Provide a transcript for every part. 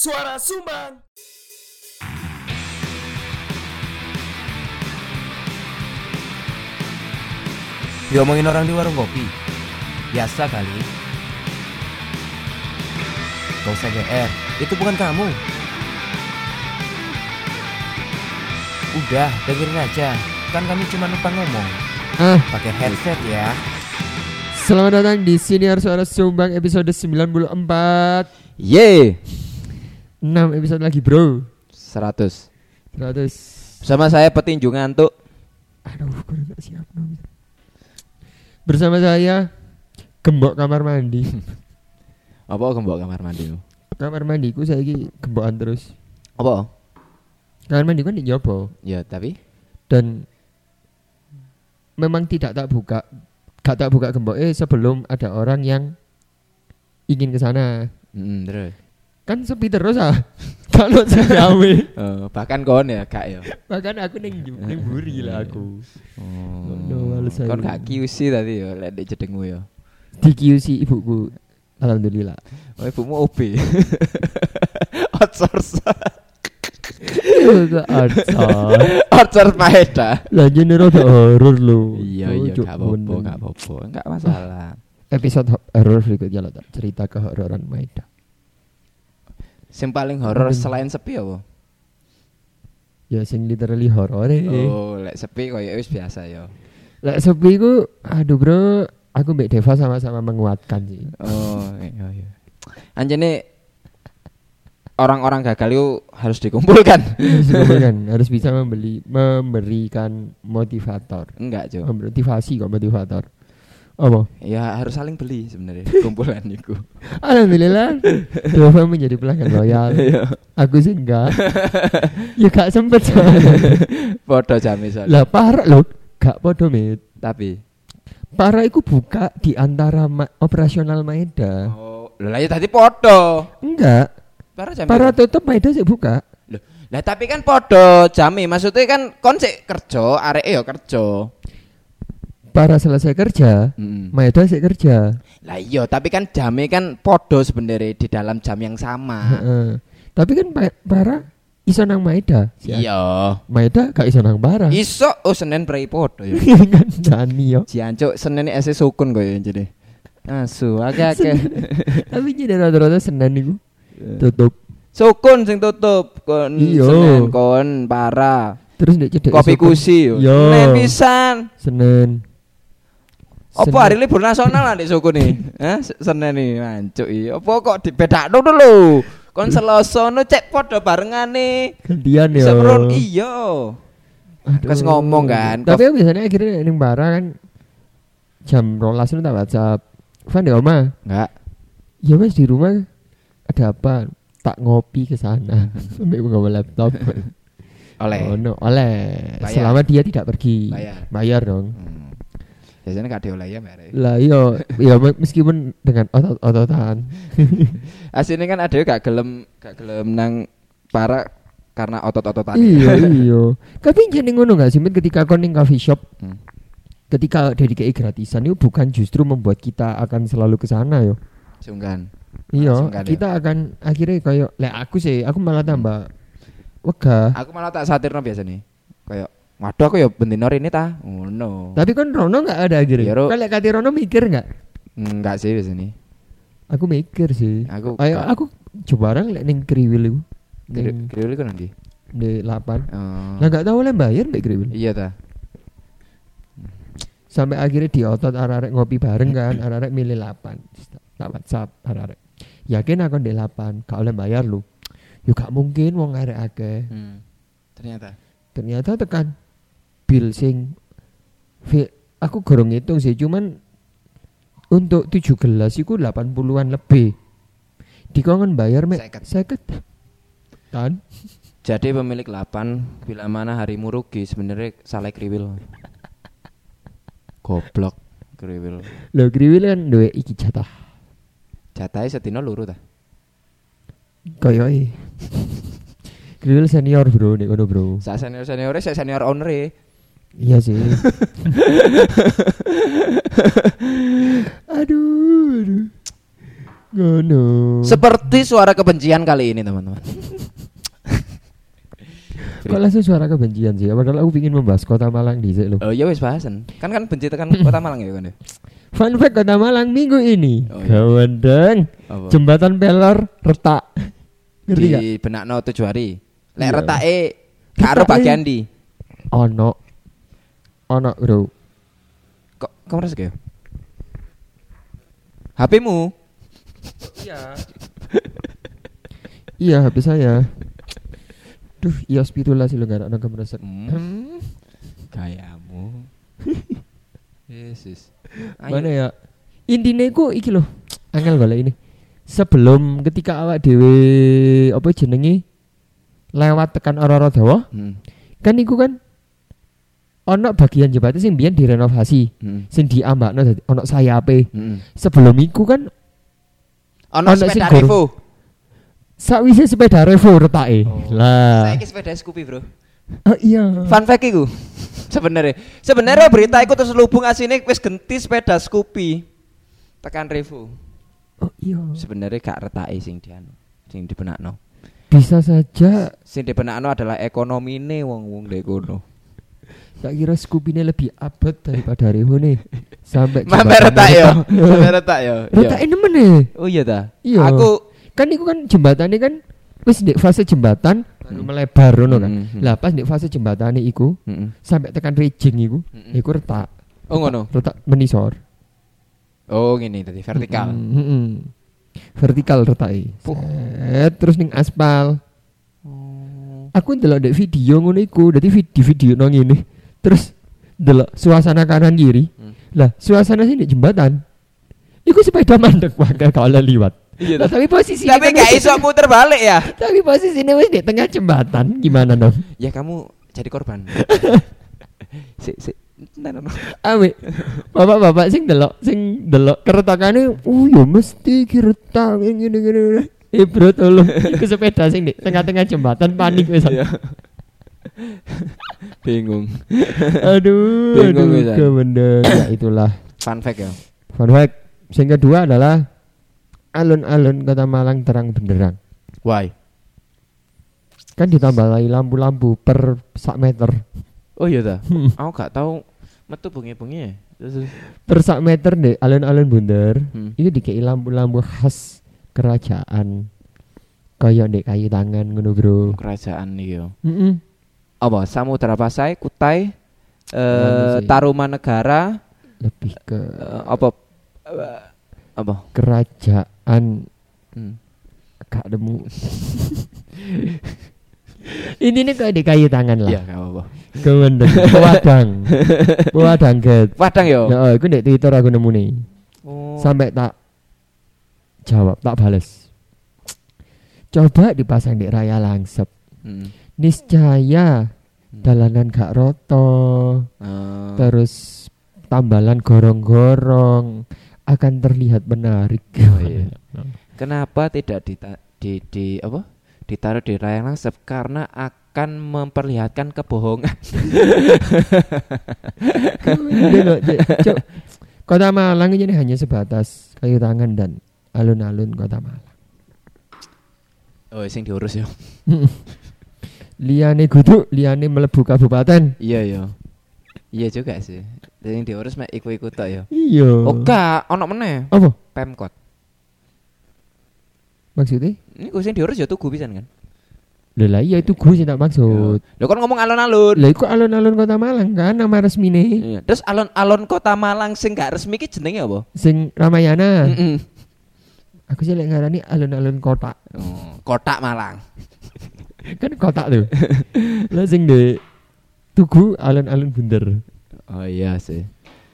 Suara Sumbang. Diomongin orang di warung kopi. Biasa kali. Gak usah GR Itu bukan kamu. Udah dengerin aja. Kan kami cuma numpang ngomong. Ah, pakai headset ya. Selamat datang di Senior Suara Sumbang episode 94 Ye 6 episode lagi bro. 100 100 Bersama saya petinju ngantuk Aduh, gue gak siap no. Bersama saya Gembok kamar mandi. Apa gembok kamar mandi? Kamar mandiku saya ini gembokan terus. Apa? Kamar mandi kan di nyobo Ya tapi? Dan Memang tidak tak buka Gak tak buka gembok. Eh sebelum ada orang yang Ingin ke sana. Mm, terus Kan sepi terus ah. Kalau gawe. Eh, Bahkan kon ya kak ya. Bahkan aku neng neng buri lah aku. Oh. no, Kon gak QC tadi ya Lihat di jedengmu ya. Di QC ibuku. Alhamdulillah. Oh ibumu OB Outsource. Outsource. Maeda. Lah jene rada horor lho. Iya iya gak apa-apa. Gak apa-apa. Gak masalah. Episode ho- horor berikutnya lah tak cerita kehororan Maeda Yang paling horor selain sepi apa? Ya sing literally horor eh Oh lek sepi kayak wis biasa ya. Lek sepi ku Aduh bro Aku mbak Deva sama-sama menguatkan sih. Oh iya iya. Anjene Orang-orang gagal itu harus dikumpulkan. Harus dikumpulkan, Harus bisa membeli Memberikan motivator. Enggak Jo. Motivasi kok motivator Apa? Ya harus saling beli sebenarnya kumpulan itu. Alhamdulillah Deva menjadi pelanggan loyal Iya. Aku sih enggak Ya gak sempet soalnya Podo jame soalnya. Lah parah lho Gak podo mit Tapi Parah iku buka di antara ma- operasional Maeda oh, lah ya tadi podo. Enggak Para jame. Para tutup Maeda sih buka Loh, Lah tapi kan podo jame maksudnya kan kon sik kerja, arek ya kerja. Para selesai kerja Mm. Maeda sih kerja Lah iya, tapi kan jame kan podo sebenarnya di dalam jam yang sama. Heeh. Tapi kan pa- para iso nang Maeda Iya. Maeda gak iso nang para Iso oh Senin prei podo ya. kan Dani yo Ciancuk Senin ese sukun kok ya jadi. Asu, agak-agak. Tapi jadi rata-rata Senin iku tutup Sukun sing tutup kon Iya. Senin kon para. Terus nek cedek Kopi kusi yo. Yo. Senin pisan. Senin Apa hari libur nasional di suku nih? Hah? Se- Senin nih, mancuk iya. Apa kok dibedakno dulu? Kon Selasa no cek padha barengane. gantian yo Semeron iya. Aduh. Kas ngomong kan, Tapi aku biasanya akhirnya ning bara kan jam rolas itu tak WhatsApp. Van di oma. Enggak. Ya mas di rumah ada apa? Tak ngopi ke sana sampai bawa laptop. Oleh. Oh no, oleh. Bayar. Selama dia tidak pergi. Bayar. Bayar dong. Hmm. Biasanya gak dioleh ya, Mbak. Lah iyo, ya me- meskipun dengan otot-ototan. Asline kan ada gak gelem gak gelem nang para karena otot-ototan. iya iya. Tapi jadi ngono gak sih ketika kau ning coffee shop Hmm. ketika dari KI gratisan itu bukan justru membuat kita akan selalu ke sana yo. Sungkan. Iya, ya? kita akan akhirnya kayak lek aku sih, aku malah tambah wegah. Aku malah tak satirno biasa nih. Kayak waduh aku ya bendino ini ta. Oh no. Tapi kan Rono nggak ada akhirnya. Ro. Kalau kati Rono mikir nggak? Enggak sih biasanya. Aku mikir sih. Aku Ayo gak- aku coba orang lek ning kriwil Ning kiri kan nanti. di 8. Oh. Lah nggak tahu lah bayar mbak kriwil. Iya ta. Sampai akhirnya di otot arek ngopi bareng kan, arek milih 8. Tak WhatsApp arek. Yakin aku di 8, gak oleh bayar lu. Yo gak mungkin wong arek akeh. Hmm. Ternyata. ternyata tekan bill sing fi- aku gorong hitung sih cuman untuk 7 gelas iku 80-an lebih dikongen bayar mek Seket. 50 kan Jadi pemilik 8 bila mana harimu rugi sebenarnya salah kriwil. Goblok kriwil. lho kriwil kan duwe iki jatah Jatahe setino luru ta. koyoke kriwil senior bro nek kono bro Sa senior seniore saya senior owner e. iya sih aduh aduh Ngono. Seperti suara kebencian kali ini, teman-teman. Kok langsung suara kebencian sih? Padahal aku ingin membahas kota Malang di loh. Oh, ya wis bahasan. Kan kan benci tekan Kota Malang ya kan. ya? Fun fact kota Malang minggu ini. Oh, iya. Gawendeng. Apa? Jembatan Pelor retak. Ngerti gak? Di benakno tujuh hari. Lek Iya. retake karo Retake. bagian di. Ono. Ono, Bro. Kok kamu rasa ya? HP-mu. Iya. iya, HP saya. Duh, iya spidula sih lo gak ada kemeresek. Hmm. Gayamu. Yesus. Mana ya? Intinya ku iki loh. Angel golek ini. Sebelum ketika awak dewe apa jenenge lewat tekan ora-ora dawa, Hmm. kan iku kan ono bagian jembatan sing biyen direnovasi, Hmm. sing diambakno dadi ono sayape. Hmm. Sebelum iku kan Ono sing sepeda gur- Revo. sakwise sepeda revo retake. Oh. Lah. Saiki sepeda Scoopy, Bro. Oh iya. Fun fact iku. Sebenarnya, sebenarnya berita iku terus lubung asine wis genti sepeda Scoopy. Tekan Revo. Oh iya. Sebenarnya gak retake sing dianu, sing dibenakno. Bisa saja Sing dibenakno adalah ekonomine wong-wong dek kono. Tak kira Scoopy-nya lebih abot daripada Revo nih. Sampai Mampe retak ya. Mampe retak ya. Retak nemen nih. Oh iya ta. Iya. Aku kan itu kan jembatannya kan wis di fase jembatan baru melebar ngono kan. Hmm, hmm. Lah pas di fase jembatannya iku Heeh. sampai tekan rejing iku, iku retak. Oh ngono. Retak menisor. Oh gini tadi vertikal. Vertikal retake. Puh. Set, terus ning aspal. Oh. Aku ndelok ndek video ngono iku, dadi vid- di video nang ngene. Terus ndelok suasana kanan kiri. Hmm. Lah, suasana sini jembatan. Iku sepeda mandek wae kalau liwat. Iya Lah, tapi posisi Tapi gak iso muter balik ya. Tapi posisinya wis di tengah jembatan. Gimana dong? Ya kamu jadi korban. si si Nah, nah, nah. Ame. Bapak-bapak sing delok sing delok keretakane, oh ya mesti kiretak ngene ngene ngene. Eh bro tolong Iku sepeda sing di tengah-tengah jembatan panik wis. Bingung. Aduh, Bingung aduh kemendeng. Ya itulah. Fun fact ya. Fun fact. Sing kedua adalah alun-alun kota Malang terang benderang. Why? Kan ditambahi lampu-lampu per sak meter. Oh iya ta. Hmm. Aku gak tahu metu bengi-bengi ya. Terus Per sak meter deh alun-alun bunder. hmm. Itu dikei lampu-lampu khas kerajaan. Kayak ndek kayu tangan ngono, Bro. kerajaan iki yo. Heeh. Apa? Samudra Pasai, Kutai, eh. Tarumanegara, Lebih ke eh, apa eh, apa? kerajaan Hmm. gak nemu. Ini nih kayak di kayu tangan lah. Iya, gak apa-apa. Kemendeng. Pewadang. Pewadang get. Padang yo. Ya, oh, iku ndek Twitter aku nemu nih. Oh. Sampai tak jawab, tak bales. Coba dipasang di raya langsep. Hmm. Niscaya Hmm. dalanan gak roto. Eh, Terus tambalan gorong-gorong akan terlihat menarik. Oh, iya. Kenapa tidak dita di, di apa? Ditaruh di raya langsep karena akan memperlihatkan kebohongan. Kota Malang ini hanya sebatas kayu tangan dan alun-alun Kota Malang. Oh, sing diurus yo. Liane guduk, liane melebu kabupaten. Iya yo. Iya juga sih. Sing diurus mek iku-iku tok yo. Iya. Oh, gak, ono meneh. Apa Pemkot. maksudnya? Ini sing diurus ya tugu pisan kan. Lah iya itu gue sih tak maksud. Lho kan ngomong alon-alon. Lah iku alun-alun Kota Malang kan nama resmine Iya. Terus alon-alon Kota Malang sing gak resmi ki jenenge apa? sing Ramayana. Heeh. Aku sih lek ngarani alun-alun kota. Oh, Kotak Malang. Kan kota tuh. lah sing de Tugu alun-alun bunder. Oh iya sih.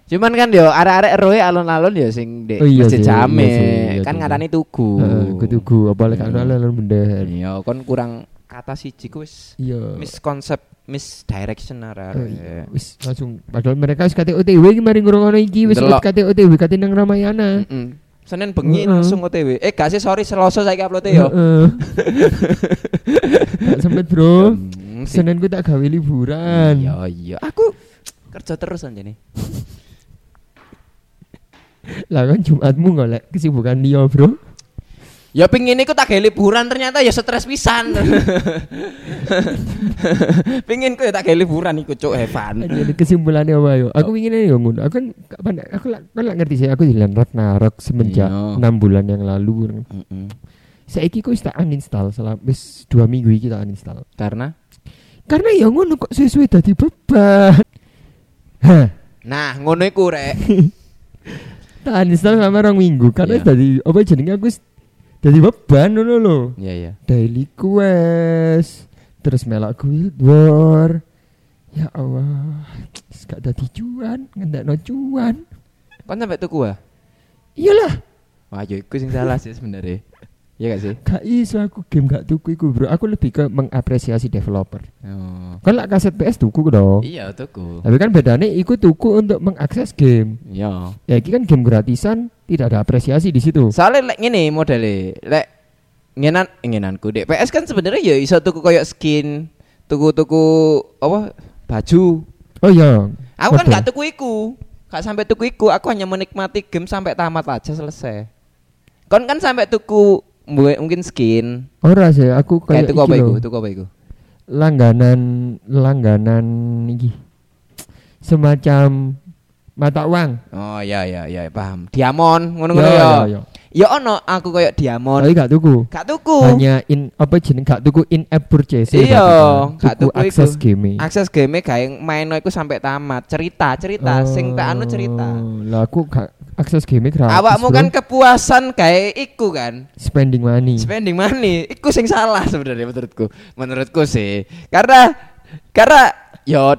Cuman kan yo arek-arek roe alon-alon yo sing di Oh iya Masjid sih, Jame. iya iya kan ngarani tugu. Heeh, ku tugu apa lek Iya. alun-alun bunder. Iya, kon kurang kata siji ku wis Iya. miskonsep misdirection arek. Oh, iya. Wis langsung padahal mereka wis kate OTW iki mari ngrungokno iki wis kate OTW kate nang Ramayana. Heeh. Senin bengi langsung OTW. Eh gak sih sorry Selasa saiki upload yo. Heeh. Sempet, Bro. Hmm, sih. Senin ku tak gawe liburan. Iya, iya. Aku kerja terus anjene. Lah kan Jumatmu golek kesibukan dia, Bro. Ya pingin iku tak liburan ternyata ya stres pisan. pingin ku ya tak liburan iku cuk Evan. Jadi kesimpulannya apa yo? Aku ingin yo ngono. Aku kan kapan aku kan ngerti sih aku jalan Ragnarok semenjak Iya. enam bulan yang lalu. Mm-mm. Saiki ku tak uninstall selama wis dua minggu iki tak uninstall. Karena Karena ya ngono kok sesuai dadi beban. Hah, nah ngono iku rek. tak uninstall selama rong minggu karena Iya. dadi apa jenenge aku dadi beban ngono lho. Iya iya. Daily quest terus melak guild war. Ya Allah, gak dadi cuan, ngendakno cuan. Kon sampe tuku ah? Iyalah, Wah, yo iku sing salah sih sebenarnya. Iya gak sih? gak iso aku game gak tuku iku, Bro. Aku lebih ke mengapresiasi developer. Oh. Kan lah kaset PS tuku dong. Iya, tuku. Tapi kan bedanya iku tuku untuk mengakses game. Iya. Ya iki kan game gratisan, tidak ada apresiasi di situ. Soalnya lek ngene modele, lek ngenan ngenanku dek PS kan sebenarnya ya iso tuku koyo skin, tuku-tuku apa baju. Oh iya. Aku kan gak tuku iku. Gak sampai tuku iku, aku hanya menikmati game sampai tamat aja selesai. Kon kan sampai tuku mungkin skin. Ora sih, aku Kayak kayak tuku apa iku? Tuku apa iku? langganan langganan iki. Semacam mata uang. Oh iya iya iya paham. Diamond ngono-ngono Ya, ya. ya, ya. Ono aku koyo diamond. Tapi gak tuku. Gak tuku. Hanya in apa jeneng gak tuku in app purchase. Iya, gak tuku tuku akses game. Akses game kayak main iku sampai tamat. Cerita, cerita sing tak anu cerita. Oh, Lah aku gak akses game gratis. Awakmu kan kepuasan kayak iku kan. spending money. Spending money, iku sing salah sebenarnya menurutku. Menurutku sih. Karena karena yo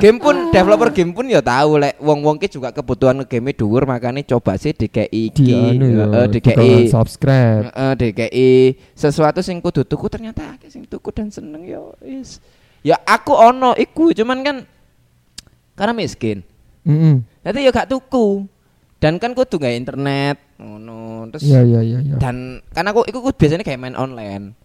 game pun developer game pun ya tahu lek wong-wong ki juga kebutuhan game dhuwur makanya coba sih DKI di iki ya, heeh, tukang DKI subscribe. Heeh, DKI sesuatu sing kudu tuku ternyata akeh sing tuku dan seneng yo is. Ya aku ono iku cuman kan karena miskin. Mm Jadi yo gak tuku. Dan kan kudu nggak internet ngono. Terus Iya iya iya iya. dan karena aku iku, biasanya kayak main online.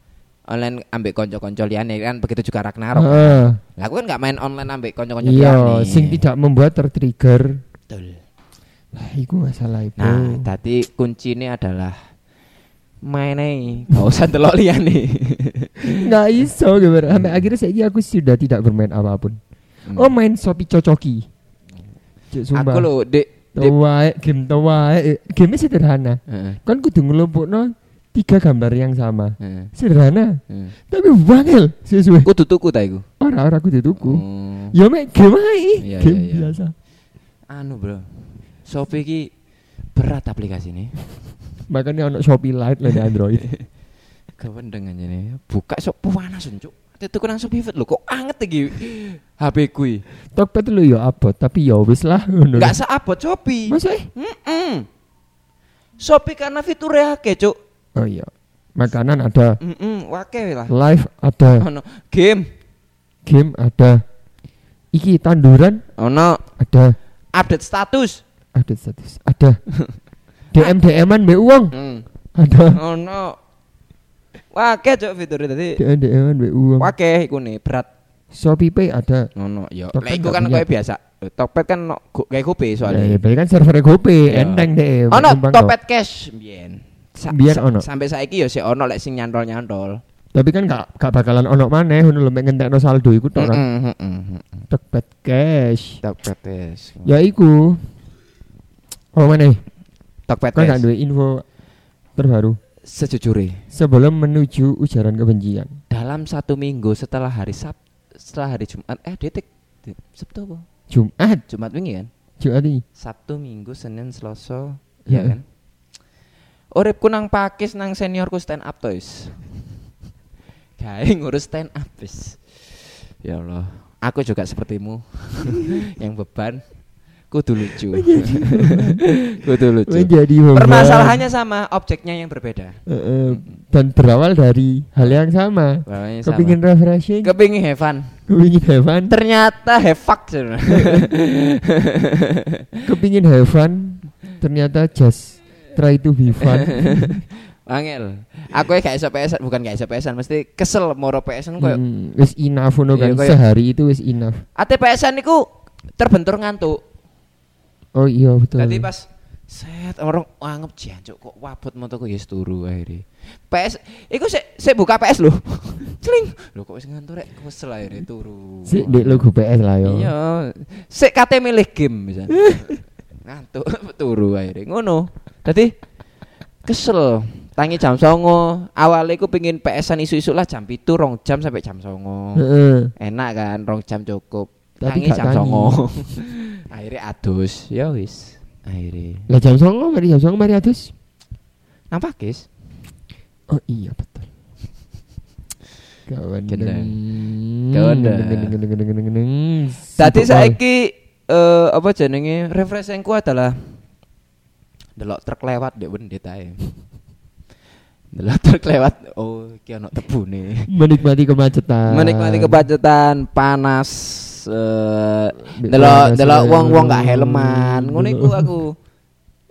Online ambek konco-konco liyane kan begitu juga Ragnarok. Heeh. Lah aku kan nggak main online ambek konco-konco Iya, liyane. sing tidak membuat tertrigger. Betul. Lah iku masalah itu. Nah, tadi kunci ini adalah main ae, gak usah delok liyane. Nggak iso gitu. Sampai akhirnya saya aku sudah tidak bermain apa pun. Oh main Shopee cocoki. Cuk sumpah. Hmm. aku lho, Dek. Tawae, game tawae. Game sederhana. Heeh. Kan kudu ngelompokno tiga gambar yang sama. Sederhana, tapi wangel sesuai. Kudu tuku ta iku. Ora-ora aku dituku. Oh. Ya mek game ae, Iya, game iya, iya. biasa. Anu, Bro. Shopee ki berat aplikasi ini. Makanya ono Shopee Lite lah di Android. Kewendeng aja nih. Buka sok panas cuk. Itu kurang Shopee Fit lho, kok anget iki HP kuwi. Tokped lu ya abot, tapi ya wis lah. Enggak seabot Shopee. Masa eh? Mm-mm. Shopee karena fiturnya akeh, Cuk. Oh iya. Makanan ada, Mm-mm, wake lah. live ada, Ono game, game ada. Iki tanduran ono ada, update status. ada status, ada. DM DM-an mbek uang Hmm. ada. Ono wake Cuk fiturnya tadi. DM DM-an mbek uang. Wake iku nih berat. Shopee Pay ada. Ono ya. Tokped Lah iku kan kayak biasa. Tokped kan no, kayak GoPay Ya, ya, soalnya. berarti kan server GoPay, Iya. enteng deh. Gampang kok. Tokped cash mbiyen. Sa- sa- ono. Sampai saiki ya sih ono lek sing nyantol-nyantol. Tapi kan gak, gak bakalan ono maneh ngono lho mek ngentekno saldo iku tok kan. Tokped cash. Tokped cash. Ya iku. Oh mana? Tokped Kan gak cash. duwe info terbaru Sejujurnya sebelum menuju ujaran kebencian. dalam satu minggu setelah hari Sab setelah hari Jumat eh detik Sabtu apa? Jumat, Jumat wingi kan? Jumat ini. Sabtu, Minggu, Senin, Selasa, ya kan? Uripku nang pakis nang seniorku stand up toys. Gawe ngurus stand up wis. Ya Allah, aku juga sepertimu yang beban kudu lucu. kudu lucu. Menjadi beban. Permasalahannya sama, objeknya yang berbeda. Eh, eh, dan berawal dari hal yang sama. Kepingin refreshing, Kepingin have fun. kepingin have fun, Ternyata sebenarnya. kepingin have fun, ternyata just try to be fun. Angel. Aku ya gak iso PS, bukan gak iso PS, mesti kesel moro PS koyo Hmm, wis enough ngono kan kayak- sehari itu wis enough. Ate PS-an niku terbentur ngantuk. Oh iya betul. Jadi pas Set orang anggap jancuk kok wabut motoku ya wis turu akhirnya. PS iku sik sik buka PS lho. Cling. Lho kok wis ngantuk rek kesel akhirnya turu. Si di logo PS lah yo. Iya. Sik kate milih game misalnya. ngantuk turu akhirnya ngono. Dadi kesel. Tangi jam songo Awalnya aku pengen PS-an isu-isu lah jam itu rong jam sampai jam songo. Enak kan rong jam cukup Tapi Tangi jam tangi. songo Akhirnya adus Ya wis Akhirnya Lah jam 09.00 mari jam 09.00 mari adus. Nampak guys Oh iya betul. Kawan Gendeng. Kawan dah. Tadi Tadi saiki eh apa jenenge refreshingku adalah delok truk lewat dek wendit ae. Delok truk lewat oh iki ono tebune. menikmati kemacetan. Menikmati kebacetan, panas eh Mbek delok delok eh. wong-wong gak helman. Ngono iku aku.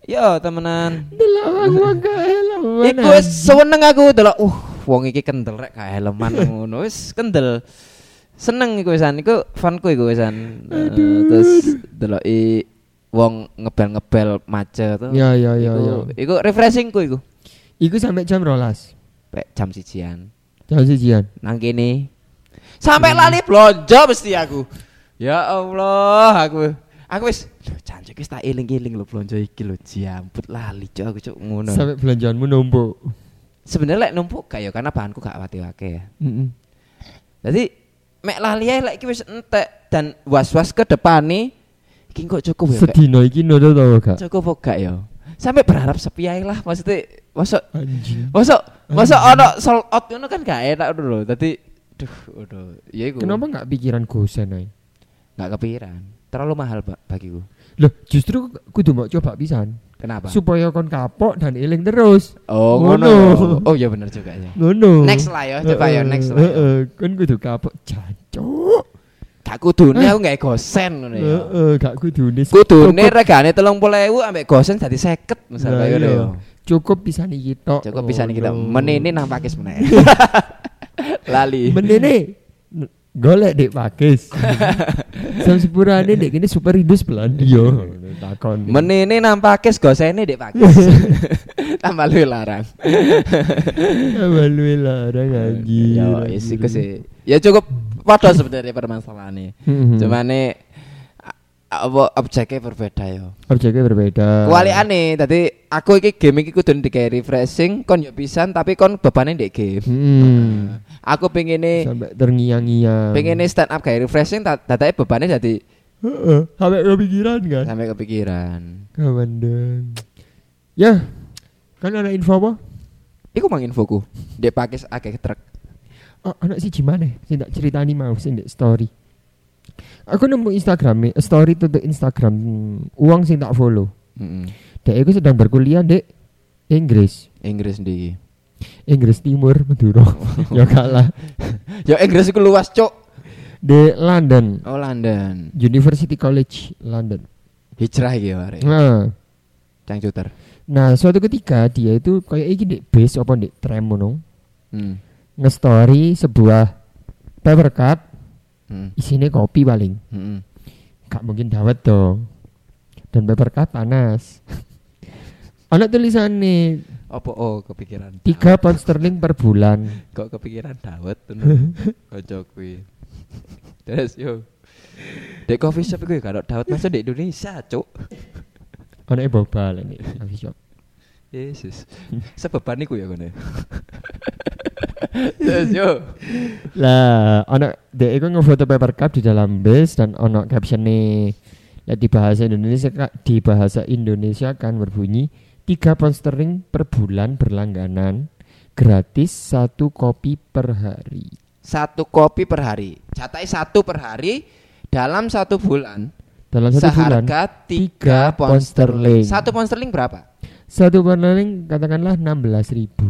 Yo temenan. Delok wong gak helman. Iku wis seneng aku delok uh wong iki kendel rek gak helman ngono wis kendel. Seneng iku wisan iku fanku iku wisan. Eh, terus deloki wong ngebel-ngebel macet. Ya ya ya iku, ya. iku refreshingku iku. Iku sampai jam rolas. Pek jam sijian Jam sijian. nang kene. Sampai lali blonjo mesti aku. Ya Allah, aku aku wis lho jancuk wis tak eling-eling lho blonjo iki lho jambut lali cuk aku cuk ngono. Sampai belanjaanmu numpuk. Sebenarnya lek numpuk kayak karena bahanku gak wati-wake ya. Heeh. Jadi mek lali ae lek iki wis entek dan was-was ke depan nih iki kok cukup ya Pek? Sedino iki nodo tau gak? Cukup gak ya? Sampai berharap sepi ae lah maksudnya masuk masuk masuk ono sold out ngono kan gak enak dulu. Tadi duh udah ya iku. Kenapa gak pikiran gosen ae? Gak kepikiran. Terlalu mahal Pak bagiku. Loh, justru kudu mau coba pisan Kenapa? supaya kon kapok dan eling terus. oh ngono. Oh iya bener juga ya. Ngono. Next lah ya, coba ya next lah. ya. Heeh, kan kudu kapok jancuk. Gak kudune aku gak gosen ngono ya. Heeh, gak kudune. Kudune Cukup- regane 30.000 ambek gosen dadi 50 misal kaya ngono iya. ya. Cukup pisan iki tok. Cukup bisa nih kita Ngono. menini nang pakis meneh. Lali. Menene golek dek pakis. Sam sepurane dek kene super idus Belandia. Takon. Menini nang pakis gosene dek pakis. Tambah luwih larang. Walu larang anjir. Ya wis iku sih. Ya cukup padha sebenarnya permasalahannya. Hmm. Cumane a- apa objeknya berbeda ya. Objeknya berbeda. Kualiane tadi aku iki game iki kudu dikai refreshing kon yo pisan tapi kon bebane ndek game. Hmm. Aku pengene Sampai terngiang-ngiang. pengene stand up kayak refreshing ta- dadake bebane jadi Heeh, sampai kepikiran kan? sampai kepikiran. Kawan dong. Ya. Kan ada info apa? Iku mang infoku. Dek pakis akeh truk. Oh, anak si gimana? Sing tak ceritani mau sing ndek story. Aku nemu Instagram story tuh Instagram hmm, uang sing tak follow. Heeh. Dek aku sedang berkuliah dek Inggris. Inggris ndi. Inggris Timur Madura. ya kalah. Ya Inggris iku luas, Cuk. Di London. Oh London. University College London. Hijrah iki ya arek. Nah, Cangcuter. nah suatu ketika dia itu kayak iki di base apa di tram ngono. Hmm. Nge-story sebuah paper cup Hmm. isinya kopi paling. Heeh. Gak mungkin dawet dong. Dan paper cup panas. Anak tulisan nih Apa oh kepikiran? tiga pound sterling per bulan. Kok kepikiran dawet tenan. Kocok kuwi. Terus yo. Dek coffee shop gak ada dawet masa di Indonesia, Cuk. Anak boba lah nih coffee shop. Yesus. Sebeban iku ya kono. Terus yo. Lah, anak dia itu ngefoto paper cup di dalam bus dan ono caption nih. Lah di bahasa Indonesia di bahasa Indonesia kan berbunyi tiga pound sterling per bulan berlangganan gratis satu kopi per hari. Satu kopi per hari. Catai satu per hari dalam satu bulan. Dalam satu bulan Seharga tiga 3 pound pound sterling. Satu pound sterling berapa? satu pound sterling katakanlah 16 ribu.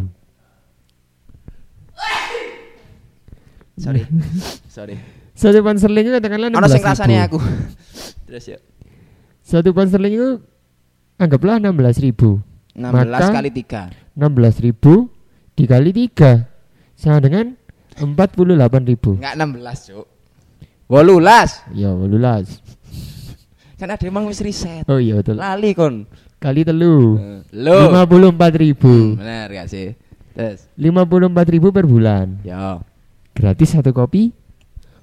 Sorry. Sorry. Satu pound sterling katakanlah 16 Ono sing rasane ribu. aku. Terus ya. Satu pound sterling itu anggaplah 16 ribu. 16 Maka- kali 3. 16 ribu dikali 3 sama dengan 48 ribu. Enggak 16, Cuk. 18. Ya, 18. Kan ada emang wis riset. Oh iya betul. Lali kon. kali telu. Lo. Lima puluh empat ribu. Bener gak sih? Terus, Lima puluh empat ribu per bulan. ya Gratis satu kopi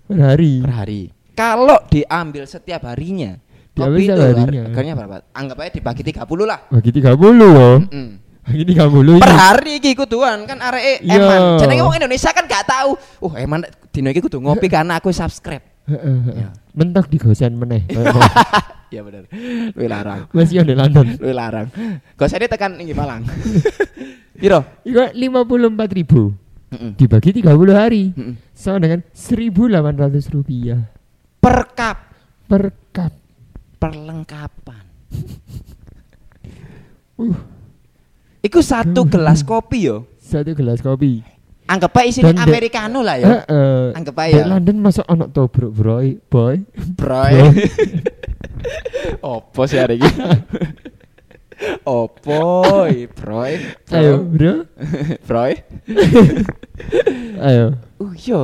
per hari. per hari. Kalau diambil setiap harinya, Diambil kopi itu setiap harinya. harganya berapa? Anggap aja dibagi 30 lah. Bagi tiga puluh loh. Mm. Bagi tiga puluh. Per hari iki kuduan kan areke Iya. eman. Jenenge wong Indonesia kan gak tahu. Oh, eman dino iki kudu ngopi karena aku subscribe. Ya. Mentok digosen meneh. Iya bener. Luwih larang. Masih ada London. Luwih larang. Gosene tekan ing Malang. Piro? Iku lima puluh empat ribu Heeh. dibagi tiga puluh hari Heeh. sama dengan seribu delapan ratus rupiah Per cup per cup. Perlengkapan. Uh. Iku satu gelas kopi yo. Satu gelas kopi. Anggap aja isinya americano lah ya. Heeh. Anggap Di aja. London masuk ono tobruk boy, boy. Broy. Opo sih hari ini? Opo, broy. Ayo, bro. broy. Ayo. Uh yo.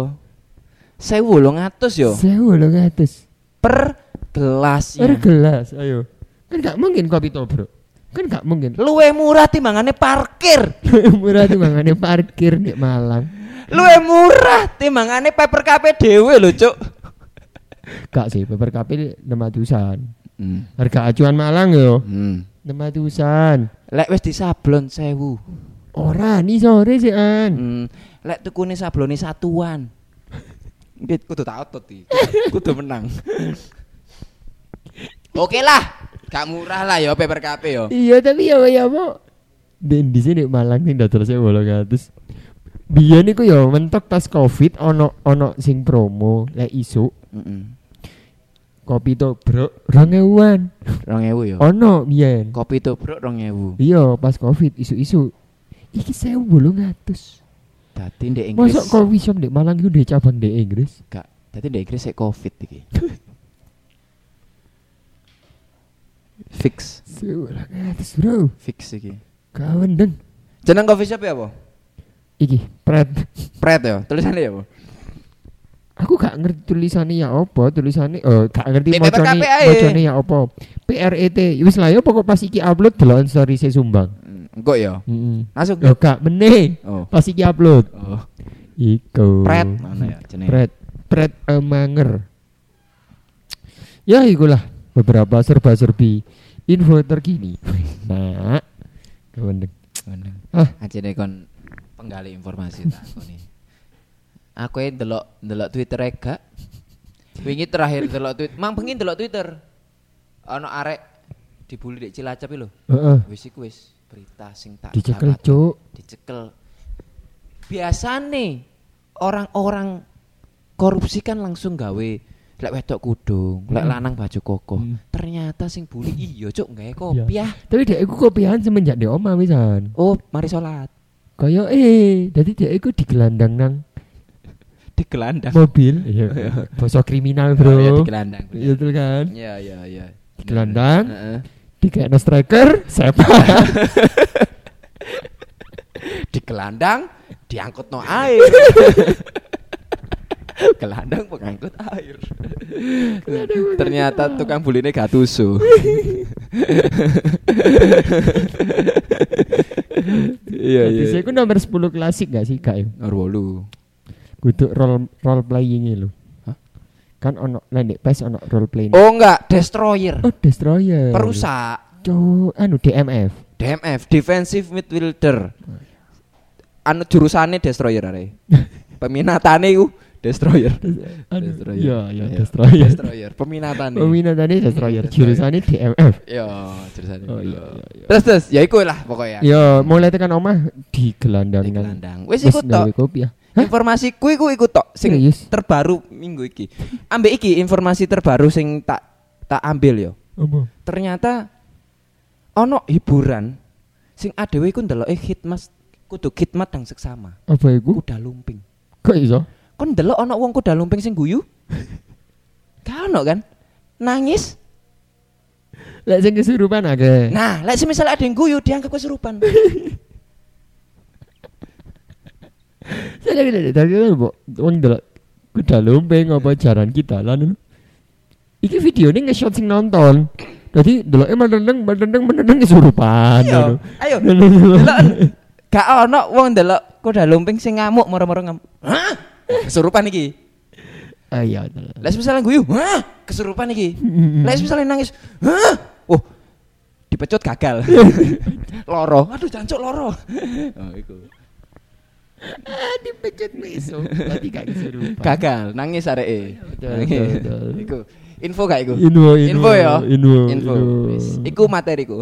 Saya wolong atus yo Saya udah ngatus. per gelas. Per gelas, ayo. Kan gak mungkin kopi tobruk. Kan gak mungkin. Luwe murah timbangane parkir. Murah tuh mangane parkir di Malang. Luwe murah timbangane paper kape dhewe lho, Cuk. Gak sih, paper kape enam ratusan. Hmm. Harga acuan Malang yo. Hmm. Enam ratusan. Lek wis disablon sewu. Ora nih sore sih an. Hmm. Lek tukune sablone satuan. Kudu tak otot iki. Kudu menang. Oke lah, gak murah lah ya paper kape yo. Iya tapi ya ya mau. Dan di sini Malang nih dodol saya bolong ngatus. Biyen niku ya mentok pas Covid ono ono sing promo lek isu Heeh. kopi to bro rongewuan 2000 yo. ono biyen Kopi tubruk 2000. iya pas covid isu-isu iki saya bolong ngatus Dadi ndek Inggris. masuk coffee shop di Malang itu di cabang di Inggris Gak. Dadi ndek Inggris sik Covid iki. Fix, bolong ngatus bro fix iki. kawan deng Jeneng coffee shop ya apa? iki pret. Pret ya, tulisannya ya apa? aku gak ngerti tulisannya ya apa tulisannya oh gak ngerti mocone mocone ya apa. PRET wis lah ya pokok pas iki upload deloken story saya sumbang. Hmm, Engko ya. Heeh. Masuk. Yo gak meneh. Oh. pas iki upload. Oh. iku. Pret. Mana ya jenenge? Pret. Pret Emanger. Ya ikulah beberapa serba-serbi info terkini Nah Kewendeng Meneng. Ah. Aja deh kon penggali informasi tak koni. Aku yang delok delok Twitter e gak. Wingi terakhir delok Twitter, mang pengen delok Twitter. Ono arek dibully di Cilacap lho. Heeh Wis iku wis berita sing tak Dicekel cuk Dicekel. Biasane orang-orang korupsi kan langsung gawe lek wedok kudung, lek Hmm. lanang baju koko. Hmm. Ternyata sing bully iya cuk gawe kopiah. Tapi dia iku kopian semenjak di oma wisan Oh, mari sholat. Kaya eh Jadi dia iku digelandang nang Digelandang. mobil Iya Bosok kriminal bro Oh, ya, digelandang. Iya tuh kan Iya, iya, iya. Digelandang Heeh. Dikayak striker Sepak Digelandang, diangkut no air. Gelandang pengangkut air. Ternyata tukang buline gak tusu. Iya, iya. Bisa iku nomor 10 klasik gak sih kak Nomor 8. Kudu role role playing lo. Kan ono landek pes ono role playing. Oh enggak, destroyer. Oh, destroyer. Perusak. Cuk, anu DMF. DMF, defensive midfielder. Anu jurusane destroyer are. Peminatane iku destroyer. Anu, Destroyer. Iya, iya Iya. destroyer. Destroyer, peminatane. Peminatane destroyer, Destroyer. jurusannya DMF. Iya, jurusane. Oh iya, iya, iya. Terus terus, ya iku lah pokoknya. Ya, mulai tekan omah di gelandang Di gelandang. Wis iku tok. ya. Hah? Informasiku iku iku tok sing Serius? terbaru minggu iki. Ambek iki informasi terbaru sing tak tak ambil yo. Apa? Ternyata ono hiburan sing adewe iku ndeloke khidmat kudu khidmat yang seksama. Apa iku? Kuda lumping. Kok iso? Kon ndelok ono wong kuda lumping sing guyu? Gak ono kan? Nangis. Lek sing kesurupan akeh. Nah, lek semisal ada yang guyu dianggap kesurupan. Saya lagi tadi kan mbok wong delok kuda lumping apa jaran kita lan. Iki videonya nge-shot sing nonton. Jadi deloke menendeng menendeng menendeng kesurupan. Iya, ayo. ngono. Delok gak ono wong delok kuda lumping sing ngamuk moro-moro ngamuk. Hah? Kesurupan iki. Ah iya. Lah misalnya guyu, hah? Kesurupan iki. Lah misalnya nangis, hah? Oh, dipecut gagal. loro. Aduh, jancuk loro. Oh, iku. Ah dipecut besok. Berarti gak kesurupan. Gagal, nangis areke. Betul, Nangis. betul, betul. Iku. Info gak iku? Info, info, Info ya. info, Info. info. Iku materiku.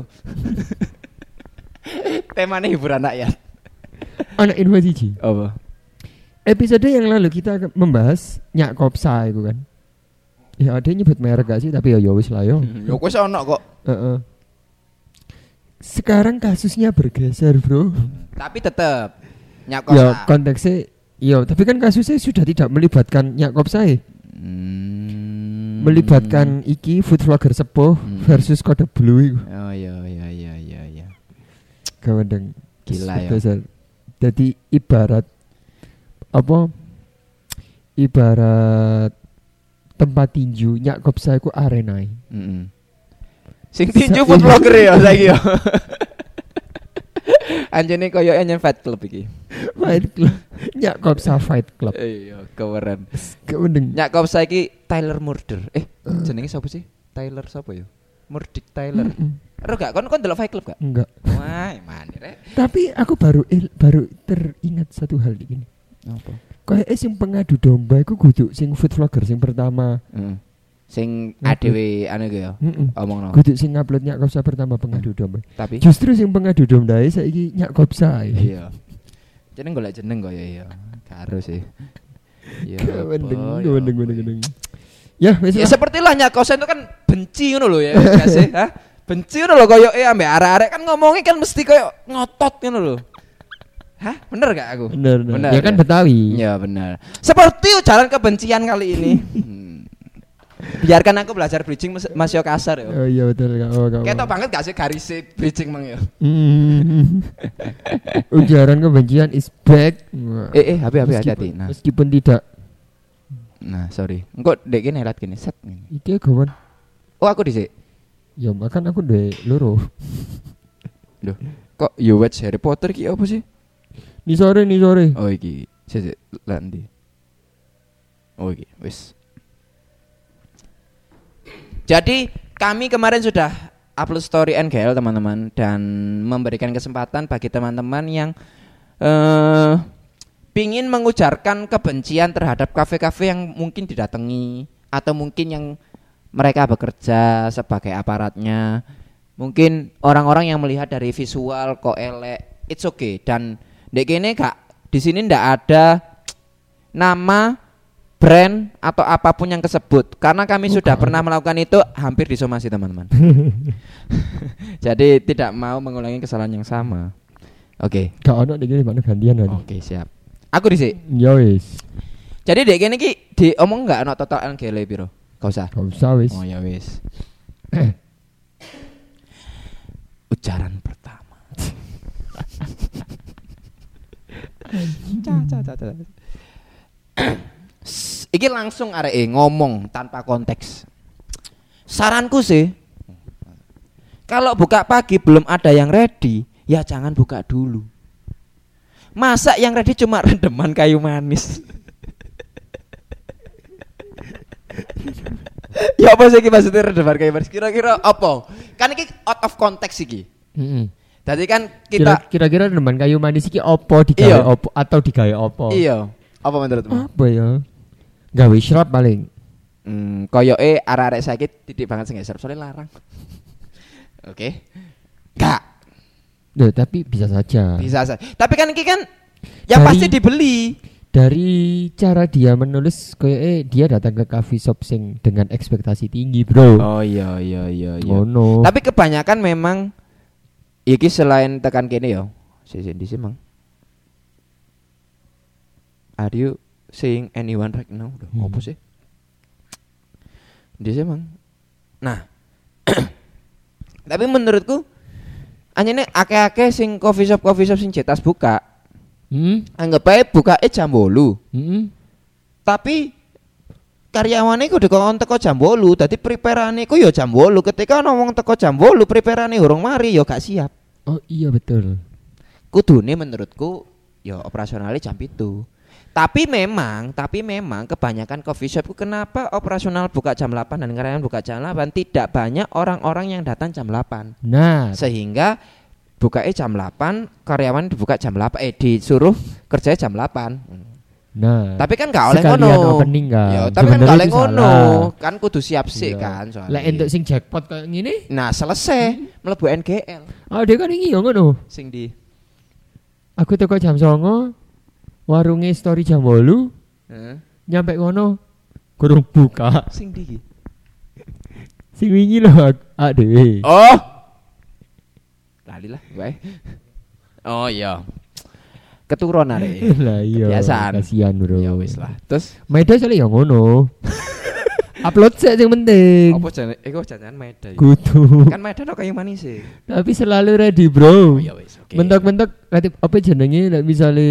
Temanya hiburan rakyat. Anak info siji. Apa? Episode yang lalu kita membahas Nyak Kopsa itu kan. Ya ada nyebut merek gak sih tapi ya ya wis lah yo. Ya wis ono kok. Heeh. Sekarang kasusnya bergeser, Bro. Tapi tetep nyakos. Ya konteksnya Iya, tapi kan kasusnya sudah tidak melibatkan Nyak Kopsa Hmm. Melibatkan iki food vlogger sepuh Hmm. versus kode blue. Oh iya iya iya iya iya. Gawendeng. Gila ya. Jadi ibarat apa? Ibarat tempat tinju Nyak Kopsa iku arena. Mm Sing tinju Sa- food vlogger ya saiki ya. Anjene koyo nyen fight club iki. Fight Club. Nyak Kopsa Fight Club. Iya, keren. Gawendeng. Nyak kop saiki Tyler Murder. Eh, jenenge sapa sih? Tyler sapa ya? Murdik Tyler. Mm-mm. Ero gak kon kon delok fight club gak? Enggak. Wah, mana rek? Tapi aku baru il- baru teringat satu hal ini. Apa? Kayak eh, sing pengadu domba iku kudu sing food vlogger sing pertama. Heeh. Sing adewe anu iku ya. Heeh. Omongno. Kudu sing ngupload Nyak Kopsa pertama pengadu domba. Tapi Justru sing pengadu domba saiki Nyak Kopsa. iya. Jeneng golek jeneng kok ya iya. Karo sih. Ya. Apa, ya gawendeng, apa, gawendeng, ya. gawendeng. Ya, Ya lah. seperti lah nyakosen itu kan benci ngono lho ya, gak sih? Benci ngono lho koyo eh ambek arek-arek kan ngomongnya kan mesti koyo ngotot ngono lho. Hah? Bener gak aku? Bener, bener. Bener, Ya kan ya? Betawi. Ya benar. Seperti ujaran kebencian kali ini. Hmm. Biarkan aku belajar bridging mas, mas yo kasar ya. Oh iya betul Kak. Oh. Ketok banget gak sih garis bridging mang ya? Ujaran kebencian is back. Eh eh HP HP Meskipun- hati-hati. Nah, Meskipun tidak nah sorry. Engko dek kene helat gini set. ngene. iki kawan. Oh aku dhisik. Ya makan aku duwe loro. Loh, kok you watch Harry Potter ki apa sih? Ni sore ni sore. Oh iki, sik ndi? Oh iki, wis. Jadi kami kemarin sudah upload story NGL teman-teman dan memberikan kesempatan bagi teman-teman yang eh pingin mengujarkan kebencian terhadap kafe-kafe yang mungkin didatangi atau mungkin yang mereka bekerja sebagai aparatnya. Mungkin orang-orang yang melihat dari visual kok elek, it's okay dan dek kene gak di sini ndak ada nama brand atau apa pun yang kesebut karena kami sudah pernah melakukan itu hampir disomasi teman-teman. Jadi tidak mau mengulangi kesalahan yang sama. Oke. Gak ono nek kene mana gantian. Oke, siap. Aku dhisik. Ya wis. Jadi dek kene iki diomong nggak ono total NGL piro? Gak usah. Gak usah wis. Oh ya wis. Ujaran pertama. Iki langsung arek ngomong tanpa konteks. Saranku sih, kalau buka pagi belum ada yang ready, ya jangan buka dulu. Masa yang ready cuma rendeman kayu manis. ya apa sih maksudnya rendeman kayu manis? Kira-kira apa? Kan iki out of context iki. Heeh. Tadi kan kita Kira- Kira-kira teman kayu manis iki opo digawe Iya. opo atau digawe opo? iya, apa menurutmu? Apa ya? Gawe shrub paling. Hmm, koyo eh arek-arek sakit titik banget sing serp soalnya larang. Oke. Gak Loh, tapi bisa saja. bisa saja. Tapi kan iki kan yang Dari- pasti dibeli. Dari cara dia menulis kayak eh dia datang ke coffee shop sing dengan ekspektasi tinggi, Bro. Oh iya iya iya iya. Ngono. Tapi kebanyakan memang iki selain tekan kene ya. Sisi di mang. Are you seeing anyone right now? Udah, Hmm. Apa sih? Di mang. Nah. Tapi menurutku anjene akeh-akeh sing coffee shop coffee shop sing cetas buka. Hmm? Anggap aja buka jam 8. Hmm? Tapi karyawane kudu kon teko jam 8, dadi preparane ku ya jam 8. Ketika ana wong teko jam 8 preparane urung mari ya gak siap. Oh iya betul. Kudune menurutku ya operasionalnya jam itu. Tapi memang, tapi memang kebanyakan coffee shop ku kenapa operasional buka jam 8 dan karyawan buka jam 8 tidak banyak orang-orang yang datang jam 8. Nah, Sehingga bukanya jam 8, karyawan dibuka jam 8 eh disuruh kerja jam 8. Nah. Tapi kan gak oleh ngono. opening kan. Ya, tapi kan Sebenarnya gak oleh ngono. Kan kudu siap sih Iya. kan soalnya. Lek entuk sing jackpot kayak gini, Nah, selesai mlebu NGL ah dia kan iki yo ngono. sing di Aku teko jam 09.00, warunge story jam 8, Heeh. nyampe ngono kurung buka. sing di. Sing wingi lho ak- ak dhewe. Oh. Lali lah, bae. Oh iya. Keturun arek. Lah iya. Kebiasaan. Kasihan, Bro. Ya wis lah. Terus Media soalnya ya ngono. Upload sih yang penting. apa jane iku jangan Medan. Kudu. Kan Medan kok kayu manis sih. Tapi selalu ready, Bro. Oh iya wis, oke. Mentok-mentok apa jenenge nek misale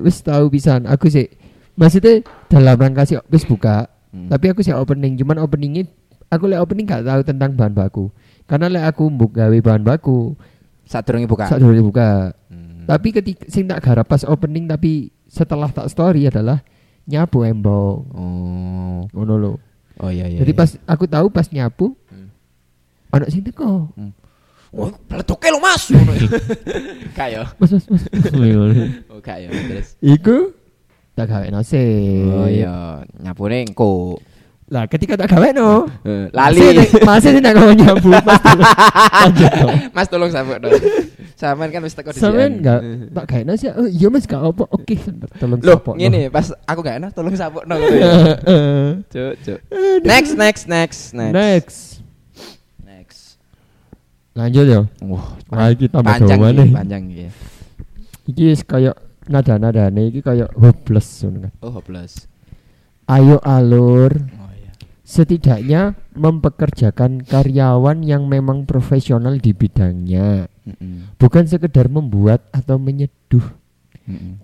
wis tahu pisan aku sih maksudnya dalam rangka sih wis buka Hmm. tapi aku sih opening cuman openingnya aku lek opening gak tahu tentang bahan baku karena lek aku mbuk gawe bahan baku Sadurunge buka. saat dulu buka. Tapi ketika sing tak garap pas opening tapi setelah tak story adalah nyapu embong Oh. ngono lho Oh iya iya. jadi iya. pas aku tahu pas nyapu Hmm. anak sing teko Oh, peletuke lo Mas. Kayak. mas mas mas Oh, kayak terus. iku tak gawe nasi Oh iya, nyapune engko. Lah ketika tak gawe no Lali. Masih sih nak ngomong nyabu Mas tolong. Sabuk dong. Sampean kan wis teko di enggak tak gawe nasi Oh iya mas gak apa Oke tolong Loh, support, no. ngene pas aku gak enak tolong sabuk no. Cuk, cuk. Next, next, next, next. Next Next. Lanjut ya Wah, iki tambah panjang nih panjang iki. Iki kayak nada-nadane iki kayak hopeless ngono kan. Oh, hopeless. Ayo alur. Setidaknya mempekerjakan karyawan yang memang profesional di bidangnya. Bukan sekedar membuat atau menyeduh.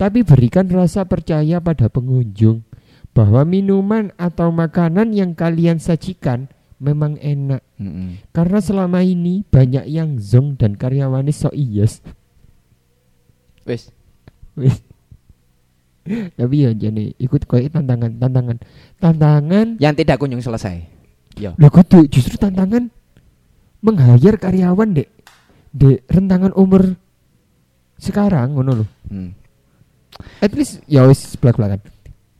Tapi berikan rasa percaya pada pengunjung bahwa minuman atau makanan yang kalian sajikan memang enak. Karena selama ini banyak yang zong dan karyawannya sok iyes Wis. Wis. tapi ya jadi ikut koyo tantangan tantangan tantangan Yang tidak kunjung selesai. Ya. Loh kudu justru tantangan menghayar karyawan dek dek rentangan umur sekarang ngono loh Hmm. at least ya wis belak belakan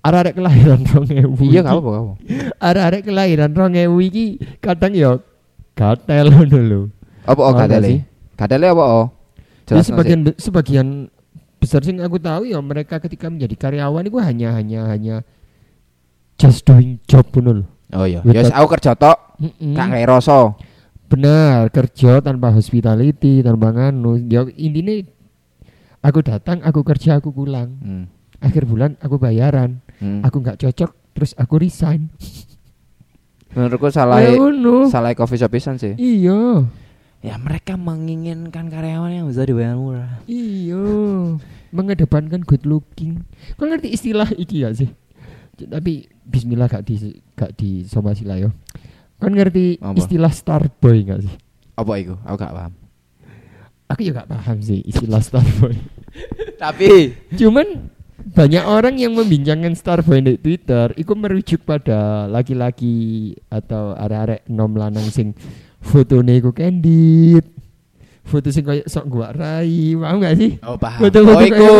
arek kelahiran rong ewu Iya, gak apa-apa. gak apa-apa. arek kelahiran rong ewu iki kadang ya gatel ngono lho Apa oh kadale? sih. Kadale apa oh? Jadi Jelas sebagian sebagian besar sing aku tahu ya mereka ketika menjadi karyawan itu hanya hanya hanya just doing job lho Oh iya. Ya wis, aku kerja tok, gak kayak rasa. Benar, kerja tanpa hospitality, tanpa nganu. Ya intinya aku datang, aku kerja, aku pulang. Hmm. Akhir bulan aku bayaran. Hmm. Aku nggak cocok, terus aku resign. Menurutku salah salah coffee shop pisan sih. Iya, Ya mereka menginginkan karyawan yang bisa dibayar murah. iya. Mengedepankan good looking. Kau ngerti istilah iki gak sih? Tapi Bismillah gak di gak di somasi lah yo. Kau ngerti Apa? istilah star boy gak sih? Apa itu? Aku gak paham. Aku juga gak paham sih istilah star boy. Tapi Cuman banyak orang yang membincangkan Starboy di Twitter itu merujuk pada laki-laki atau arek-arek nom lanang sing fotone iku candid. Foto sing kayak sok gua rai, mau gak sih? oh paham. Foto-foto oh kayak iku.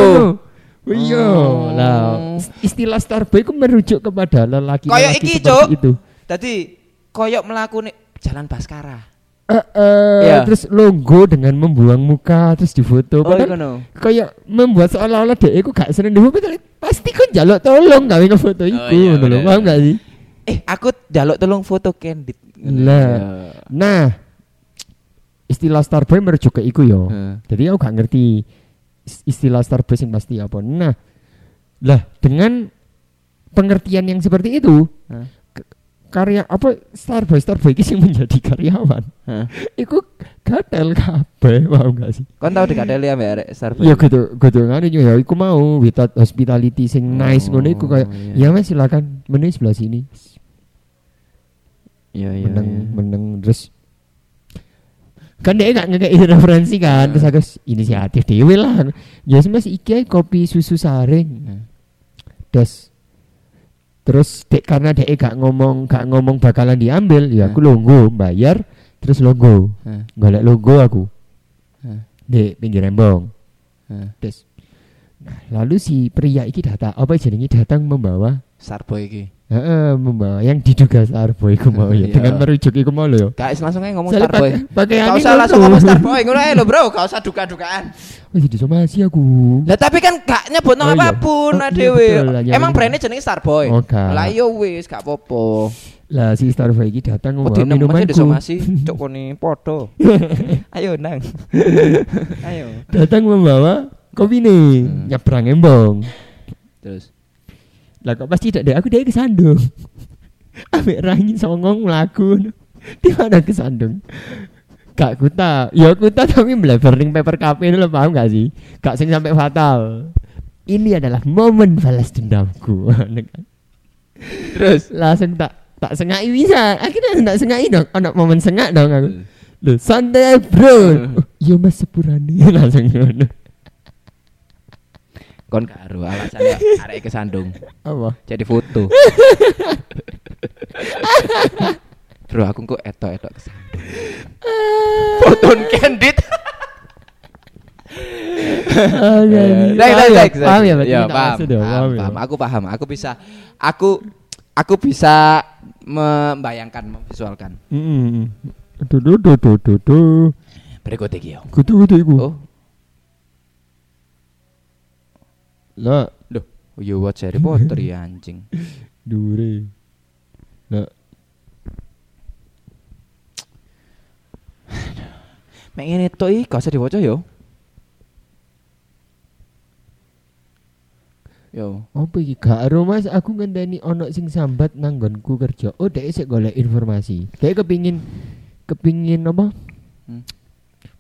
Oh iya, Oh. lah istilah Starboy itu merujuk kepada lelaki Kayak iki, Cuk. itu. Tadi koyok melakukan jalan Baskara. Eh, eh, Iya. terus logo dengan membuang muka terus difoto. Oh, Padahal no. kayak membuat seolah-olah dia iku gak seneng difoto pasti kan jaluk tolong gawe ngefoto iku iya, ngono lho bener. paham gak sih Eh, aku jaluk tolong foto candid. Lah. Ya. nah istilah starboy ke iku yo Heeh. jadi aku gak ngerti is- istilah starboy yang pasti apa nah lah dengan pengertian yang seperti itu k- karya apa starboy starboy ini sing menjadi karyawan Heeh. iku gatel kabeh paham gak sih Kon tau dikadeli ambek arek Starbucks? Ya gitu, gitu ngene ya iku mau without hospitality sing nice Oh, ngono iku kayak iya. ya Mas silakan menu sebelah sini. Iya iya. meneng iya. meneng terus kan dia nggak ngekei referensi kan terus aku s- inisiatif dewe lah ya mas iki kopi susu saring Nah. terus dek karena dek gak ngomong gak ngomong bakalan diambil ya aku logo bayar terus logo Nah. golek logo aku Nah. di pinggir rembong Nah. des nah, lalu si pria iki datang apa jenenge datang membawa Starboy iki. Heeh, membawa yang diduga Starboy ku mau ya Iya. dengan merujuk iku mau lho ya Guys, langsung ngomong Soalnya Starboy. pakai- Gak usah langsung ngomong Starboy, ngono ae lho, Bro. Gak usah duga-dugaan. Oh, jadi somasi aku. Lah tapi kan gak nyebut Oh, iya. apa pun Oh, oh, iya, dhewe. Emang brandnya jenenge Starboy. Oh, gak. Lah yo wis gak apa-apa. Lah si Starboy iki datang Oh, membawa dinem masih minumanku. disomasi, cok koni podo. Ayo nang. Ayo. Datang membawa kopi nih, Hmm. nyebrang embong. Terus Lah kok pasti tidak aku dia kesandung. Ambek rangi songong melaku. Di mana kesandung? Kak kuta, ya kuta tapi melebar ring paper cup ini lo paham gak sih? Kak sing sampai fatal. Ini adalah momen balas dendamku. terus langsung tak tak sengai bisa akhirnya tak sengai dong anak momen sengak dong aku Loh, santai bro iya mas sepurane langsung ngono kon karo alasannya arek kesandung apa jadi foto. Bro, aku kok etok-etok kesandung. Foto candid. Oke, Next, paham ya? ya berarti Ya, paham, ya, paham, paham ya? paham. Aku paham. Aku bisa aku aku bisa membayangkan, memvisualkan. Mm-mm. Duh, duh, duh, duh, duh, duh. Berikut iki yo. Kudu kudu iku. Oh, Lah, loh. You watch Harry Potter ya anjing. dure. Lah, Mek ngene tok iki gak usah diwaca yo. Yo. apa iki gak ero Mas, aku ngenteni ono sing sambat nanggonku kerja. Oh, dhek sik golek informasi. Dhek kepingin kepingin apa? Hmm.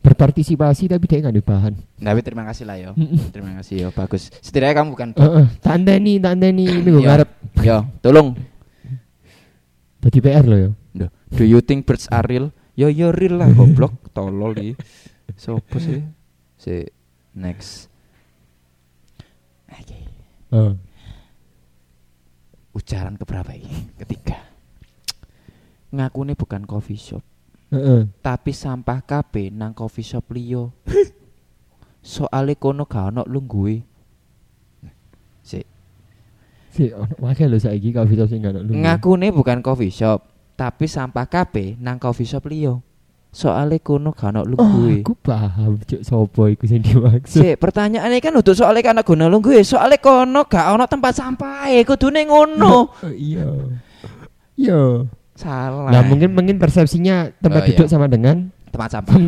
Berpartisipasi tapi dhek gak ada bahan. Tapi terima kasih lah yo. Terima kasih yo, bagus. Setidaknya kamu bukan Heeh, tak anteni, tak anteni ini gue Iya. ngarep Yo, tolong. dadi PR lo. Duh, do you think birds are real? Yo yo real lah goblok, tolol iki. Sopo sih? Si next. Oke. Heeh. Ucaran keberapa ini? Ketiga. Ngakune bukan coffee shop, Heeh. tapi sampah kabeh nang coffee shop liyo. Soale kono gak ono lungguhe. Si, Si ono wae lho saiki coffee shop sing gak ono lu. ngakune bukan coffee shop, tapi sampah kabeh nang coffee shop liyo. Soale kono gak ono Oh, lungguhe. aku paham cuk sopo iku sing dimaksud. Sik, pertanyaannya kan udah soalnya karena guna lu gue, soalnya kono gak ono tempat sampah, kudune ngono. Oh, iya. Iya. Salah. Nah, mungkin mungkin persepsinya tempat Oh, iya. duduk sama dengan tempat sampah.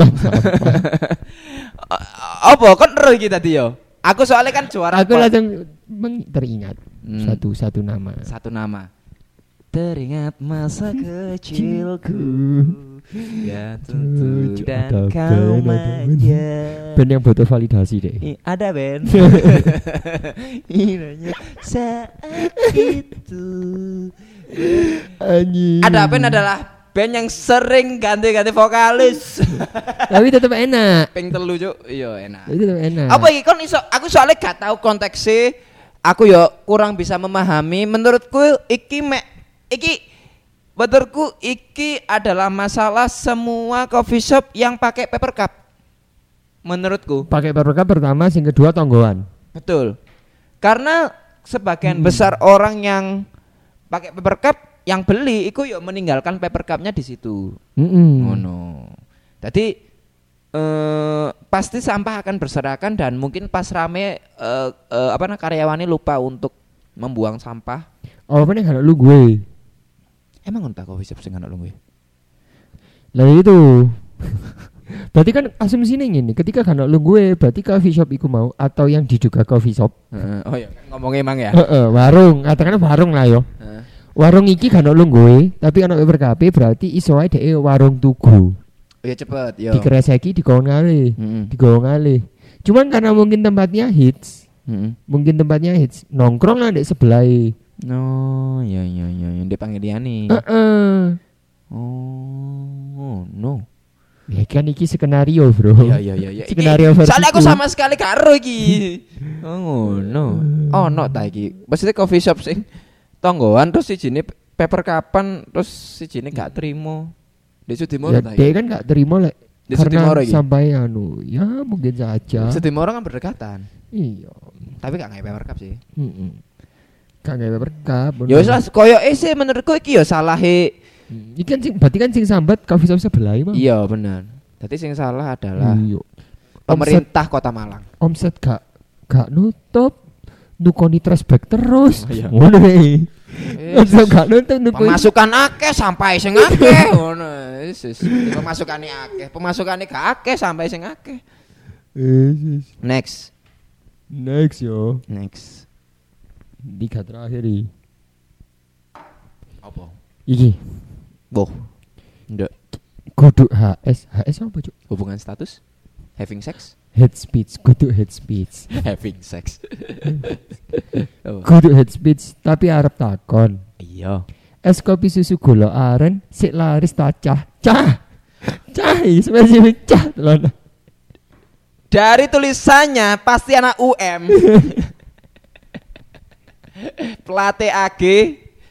Apa kon ero iki tadi yo? Aku soalnya kan juara Aku langsung meng- teringat Hmm, satu satu nama. satu nama. Teringat masa kecilku Ya tentu dan kau band, band. manja Band yang butuh validasi deh. I- Ada Ben Iranya saat itu Anjing. Ada band adalah band yang sering ganti-ganti vokalis. Tapi tetap enak. Ping telu cuk. Iya enak. Itu tetap enak. Apa iki kon iso aku soalnya gak tahu konteksnya. Aku yo kurang bisa memahami. Menurutku iki mek iki menurutku iki adalah masalah semua coffee shop yang pakai paper cup. Menurutku. Pakai paper cup pertama, sing kedua tonggoan. Betul. Karena sebagian Hmm. besar orang yang pakai paper cup yang beli itu yuk meninggalkan paper cupnya di situ. Mm-mm. Ngono. Jadi eh pasti sampah akan berserakan dan mungkin pas rame eh, eh, apa nah karyawannya lupa untuk membuang sampah. Oh, apa nih kalau lu gue? Emang entah kau bisa sing lu gue. Lah itu. berarti kan asumsinya gini, ketika kan lu gue, berarti coffee shop iku mau atau yang diduga coffee shop. oh iya, ngomongnya emang ya. Heeh, warung, katakanlah warung lah yo. Warung iki kan lu gue, tapi anak paper cup berarti iso ae dhek warung tugu. Oh iya cepet, yo. Dikereseki ngalih, Heeh. digawon ngalih. Cuman karena mungkin tempatnya hits, mungkin tempatnya hits, nongkrong lah di sebelah. No, iya iya iya, yang dipanggil dia nih. Heeh. Oh, no. Ya kan iki skenario, Bro. Iya iya iya. Skenario Iki, versiku. Soalnya aku sama sekali karo iki. Oh, no. Oh, no ta iki. Maksudnya coffee shop sing tonggoan terus sijine paper kapan terus sijine gak trimo. Dia sudah mau Ya, ta dia kan gak terima lek Dia karena Sudimoro iki? sampai anu, ya mungkin saja. Sedih orang kan berdekatan. Iya. Tapi gak ngai paper cup sih. Heeh. Kan gawe berkap. Ya wis lah koyo sih menurutku iki ya salahe Iki kan sing berarti kan sing sambat coffee shop sebelah mah. Iya bener. Jadi sing salah adalah Iya. pemerintah Kota Malang. Omset gak gak nutup. Nukoni trashback terus. Oh, iya. Ngono. Eh, Omset gak nutup nukoni. Pemasukan akeh sampai sing akeh ngono. Wis wis. Pemasukane akeh, pemasukane gak akeh sampai sing akeh. Yesus. Next. Next yo. Next. Tiga terakhir iki. Apa? Iki. Boh. Ndak. Kudu HS. HS apa, Cuk? Hubungan status? Having sex? Head speech, kudu head speech. Having sex. oh. Kudu head speech tapi arep takon. Iya. Es kopi susu gula aren sik laris ta cah. Cah. Cah, iki spesifik cah tenan. Dari tulisannya pasti anak UM. Pelatih AG,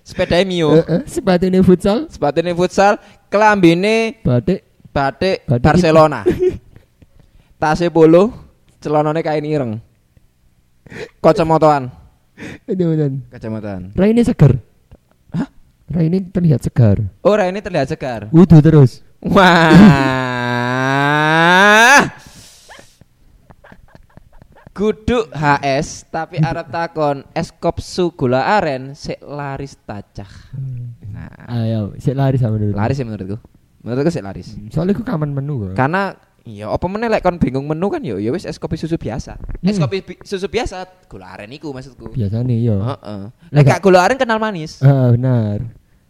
sepeda Mio, Heeh, sepatune futsal, sepatune futsal, kelambine batik batik Batik Barcelona. Tasnya polo, celanane kain ireng. Kacamataan, bener. kacamataan. Raine segar. Hah? Raine terlihat segar. Oh, ini terlihat segar. Wudu terus. Wah. Guduk HS tapi arep takon es kopsu gula aren sik laris tacah. Nah, Ayo, sik laris sama dulu. laris ya menurutku. Menurutku sik laris. Soalnya aku kaman menu kok. Karena ya apa meneh lek kon bingung menu kan ya ya wis es kopi susu biasa. Es Hmm. kopi bi- susu biasa gula aren iku maksudku. Biasanya yo. Heeh. Lek Lek gak gula aren kenal manis. Ah, benar.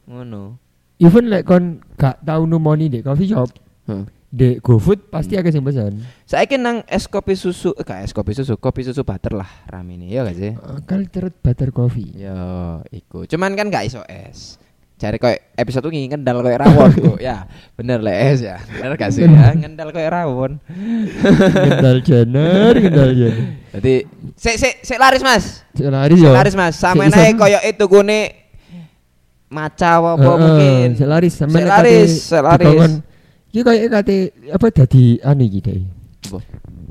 Ngono. Even lek kon gak tau numoni di coffee shop, Heeh. di GoFood pasti agak sing pesan. Saiki nang es kopi susu, eh, gak es kopi susu, kopi susu butter lah ramene ya gak sih? Uh, Cultured butter coffee. Yo, iku. Cuman kan gak iso es. Cari koyo episode ini ngendal koyo rawon kok. Ya, bener le es ya. Bener gak sih ya? Ngendal koyo rawon. Gendal jener, gendal jener. Jadi, sik sik sik laris Mas. Sik laris yo. laris Mas. Sama iso- koyo itu gune maca apa Heeh, mungkin. Sik laris Sik nek laris, sik laris. Iki koyo kate apa dadi anu iki deh. Apa?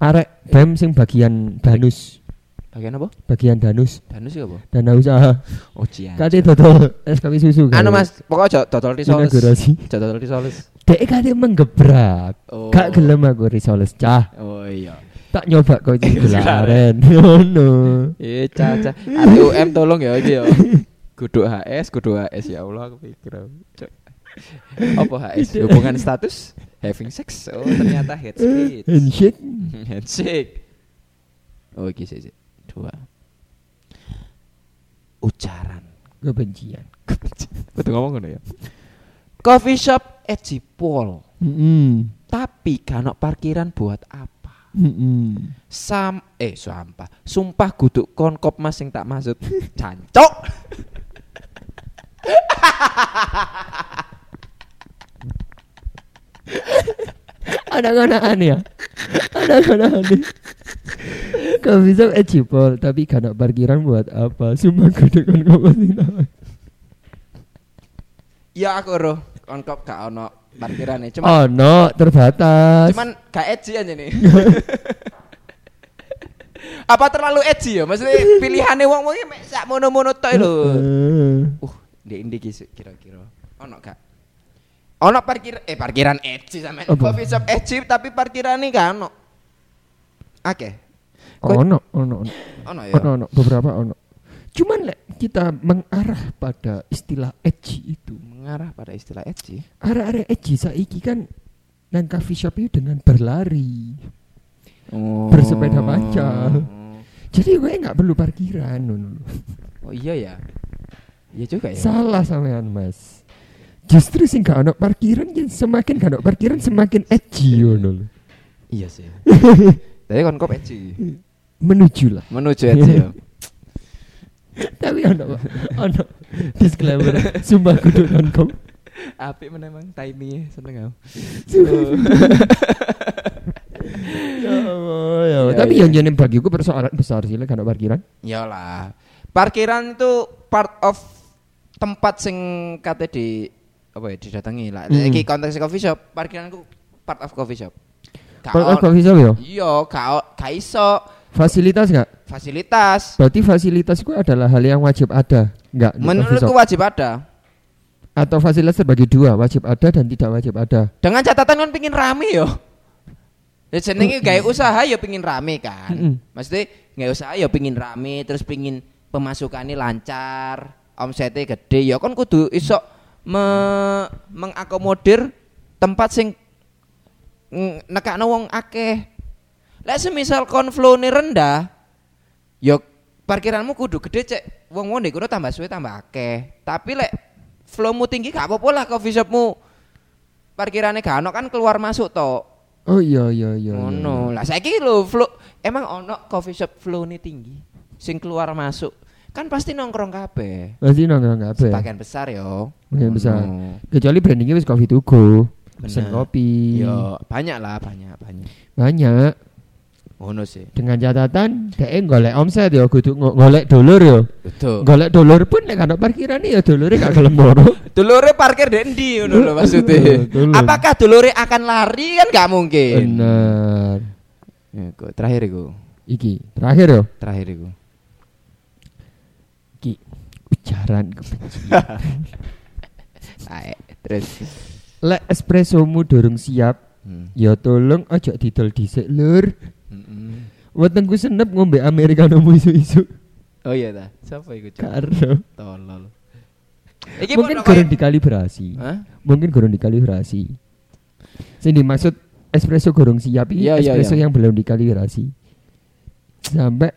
Arek BEM sing bagian danus, Bagian apa? bagian danus, Danus ya apa? dana usaha. Oh, cian. Kate dodol es kopi susu. Anu Mas, pokoknya aja dodol risoles. Aja dodol risoles. Dek kate menggebrak. Oh. Gak gelem aku risoles cah. Oh iya. Tak nyoba kok iki gelaren. Ngono. Eh, caca. ATUM tolong ya iki ya. Kudu HS, kudu HS ya Allah aku pikir. Apa HS? Hubungan status? Having sex? Oh, ternyata head speech. Handshake. Handshake. Oh, iki sih. Dua. Ucaran. Kebencian. Betul ngomong ngono ya. Coffee shop edgy Paul. Heeh. Tapi kan parkiran buat apa? Heeh. Sam eh sampah. Sumpah guduk konkop Mas sing tak maksud. Cancok. Anak-anakan ya. Anak-anakan. Kau bisa ejipol tapi karena parkiran buat apa? Sumpah gue dengan kau Ya aku roh konkop gak ono parkirane. Cuman Oh no, terbatas. cuman gak edgy aja nih. Apa terlalu edgy ya? Maksudnya pilihannya wong wong mek sak mono-mono tok lho. Heeh. Uh, di indi ki kira-kira. Ono gak? Ono parkir eh parkiran edgy sampe Apa? coffee shop edgy tapi parkirane gak ono. Oke. Kok- ono, ono, ono, Ono ya. ono, ono, beberapa ono. Cuman lek kita mengarah pada istilah edgy itu. Mengarah pada istilah edgy. Arah-arah edgy saiki kan nang coffee shop itu dengan berlari. Oh. Bersepeda panjang. Jadi gue nggak perlu parkiran. Oh iya ya. Iya juga ya. Salah sampean Mas. Justru sing gak ono parkiran yang semakin gak ono parkiran semakin edgy ngono lho. Iya sih. Tapi kon kop edgy. Menuju lah. Menuju edgy ya. Tapi ono ono disclaimer sumpah kudu nonton. Apik memang timingnya seneng aku. Ya Allah, ya. Tapi iya. yang jadi bagiku persoalan besar sih lek kana parkiran. Iyalah. Parkiran itu part of tempat sing kate di apa ya didatangi lah. Hmm. Iki konteks coffee shop, parkiran ku part of coffee shop. Gak Part of coffee shop ya? Iya, gak o- gak iso Fasilitas enggak? fasilitas. Berarti fasilitas itu adalah hal yang wajib ada, enggak? Menurutku wajib ada. Atau fasilitas terbagi dua, wajib ada dan tidak wajib ada. Dengan catatan kan pingin rame yo. Ya jenenge gawe usaha ya pingin rame kan. Mm-mm. Maksudnya gawe usaha ya pingin rame terus pingin pemasukannya lancar, omsetnya gede ya kan kudu iso me- mengakomodir tempat sing ng- nekakno wong akeh. Lek semisal konflone rendah, ya parkiranmu kudu gede cek. Wong-wong ndek kono tambah suwe tambah akeh. Tapi lek flowmu tinggi gak apa-apa lah coffee shopmu. Parkirannya gak ono kan keluar masuk to. Oh iya iya iya. iya, iya. Lah saiki lho flow emang ono coffee shop flow nih tinggi. Sing keluar masuk kan pasti nongkrong kabeh. Pasti nongkrong kabeh. Sebagian besar yo. Sebagian besar. Kecuali brandingnya wis coffee to go. Pesen kopi. Yo banyak lah banyak banyak. Banyak. Ngono sih. Dengan catatan dhek golek omset ya kudu golek dulur ya. Betul. Golek dulur pun nek ana parkiran ya dulure gak gelem moro. Dulure parkir di endi ngono lho maksudnya. Apakah dulure akan lari kan gak mungkin. Bener. Ya, terakhir iku. Iki terakhir ya. Terakhir iku. Iki ujaran kebencian. Terus. Lek espressomu durung siap, Hmm. ya tolong aja didol dhisik lur. Mm-mm. Wetengku senep ngombe americano isu-isu. Oh iya ta. Siapa iku? Cok? Karo. Tolol. Iki Mungkin kurang dikalibrasi. Hah? Mungkin kurang dikalibrasi. Sing dimaksud espresso gorong siap ini Iya, iya, espresso iya. yang belum dikalibrasi. Sampai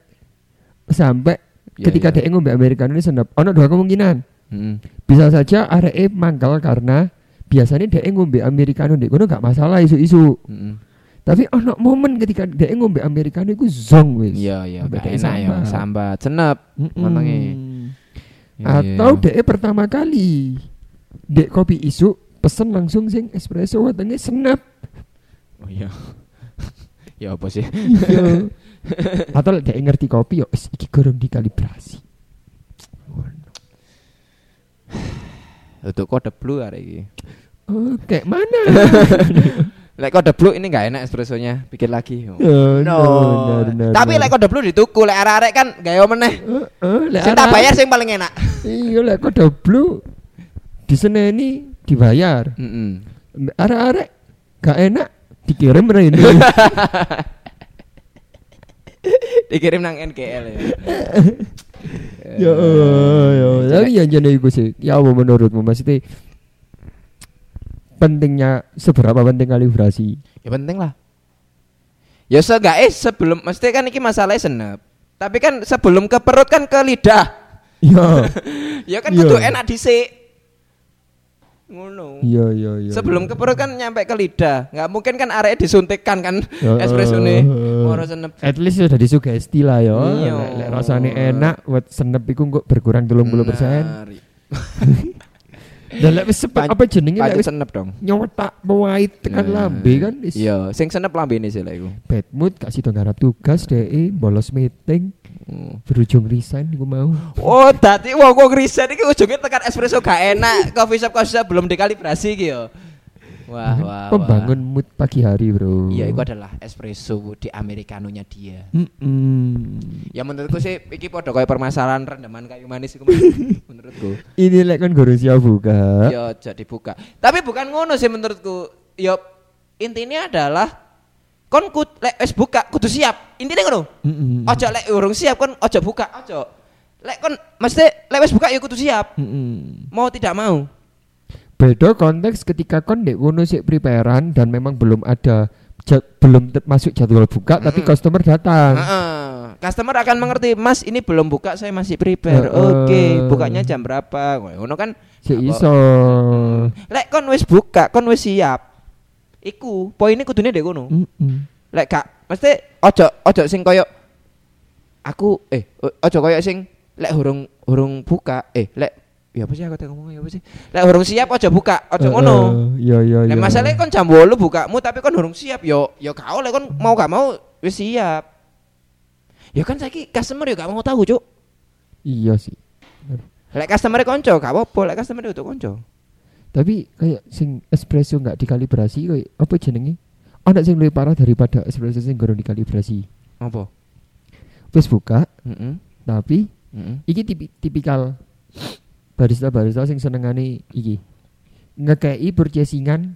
sampai Iya, ketika iya. dia ngombe americano ini senep. Ono dua kemungkinan. Mm-mm. Bisa saja areke mangkal karena biasanya dia ngombe americano ndek kono gak masalah isu-isu. Mm-mm. Tapi ono momen ketika dia ngombe americano iku zong wis. Iya iya dia enak ya sambat. senep. Iya, Atau iya. dia pertama kali dek kopi isu pesen langsung sing espresso wetenge senep. Oh iya. ya apa sih? Atau lek dia ngerti kopi yo wis iki gorong dikalibrasi. Untuk kode blue hari ini. Oh, kayak mana? Lek kode blue ini gak enak espressonya, pikir lagi. Oh. Oh, No. benar, benar, Tapi benar. lek kode blue dituku, lek arek-arek kan gayo meneh. Eh, eh, lek Sing tak arek- bayar sing paling enak. Iya lek kode blue diseneni dibayar. Heeh. Mbak Arek-arek gak enak dikirim rene. Dikirim nang NGL ya. ya Allah, ya Allah. Tapi yang jadi iku sih, ya apa menurutmu maksudnya pentingnya seberapa penting kalibrasi? Ya penting lah. Ya seenggaknya sebelum mesti kan iki masalahnya senep. Tapi kan sebelum ke perut kan ke lidah. Ya, Ya kan kudu enak dhisik. Ngono. iya iya iya. Sebelum ke perut kan nyampe ke lidah. Nggak mungkin kan area disuntikkan kan espresso nih. eh. Moro senep. At least sudah disugesti lah ya. Iya. Lek, rasanya enak, buat senep iku kok berkurang 30%. persen. Benar. Dan lek wis sepet apa jenenge lek senep dong. nyotak pahit tekan Nah, lambe kan wis Iya, sing senep lambene sih lek iku. bad mood kasih dong garap tugas deh bolos meeting Hmm. berujung resign gue mau Oh, dadi wong wong riset iki ujungnya tekan espresso gak enak, coffee shop coffee shop belum dikalibrasi yo. Wah, wah. pembangun wah. mood pagi hari bro Iya, itu adalah espresso di americanonya dia. Mm-mm. Ya menurutku sih iki padha kaya permasalahan rendaman kayu manis iku menurutku. ini lek kan gorong siap buka Ya jadi buka. Tapi bukan ngono sih menurutku. Ya intinya adalah kon kut lek wis buka kudu siap. Intinya ngono. Mm-mm. Ojo lek urung siap kon ojo buka, ojo. Lek kon mesti lek wis buka ya kudu siap. Mm-mm. Mau tidak mau. beda konteks ketika kon dek kono sik preparean dan memang belum ada ja- belum masuk jadwal buka tapi Mm-mm. customer datang Heeh. Customer akan mengerti, "Mas, ini belum buka, saya masih prepare." Heeh. Oke, bukanya jam berapa? Ngono kan. Apa? iso Lek kon wis buka, kon wis siap. Iku poinnya kudune dek kono. Mm-mm. Lek gak mesti ojo ojo sing koyo aku eh ojo koyo sing lek hurung hurung buka eh lek Ya apa sih aku teh ngomong ya apa sih? Lek urung siap aja buka, aja Eh, ngono. eh, Iya iya iya. Lek masalahnya kon jam 8 bukamu tapi kon urung siap yo yo kau lek kon mau gak mau wis siap. Ya kan saiki customer yo gak mau tahu, Cuk. Iya sih. Lek customer konco gak apa-apa, lek customer untuk konco. Tapi kayak sing espresso nggak dikalibrasi kayak apa jenenge? Ana sing lebih parah daripada espresso sing gorong dikalibrasi. Apa? Wis buka, Heeh. tapi Heeh. iki tipi- tipikal barista-barista sing senengane iki. Ngekei purchasingan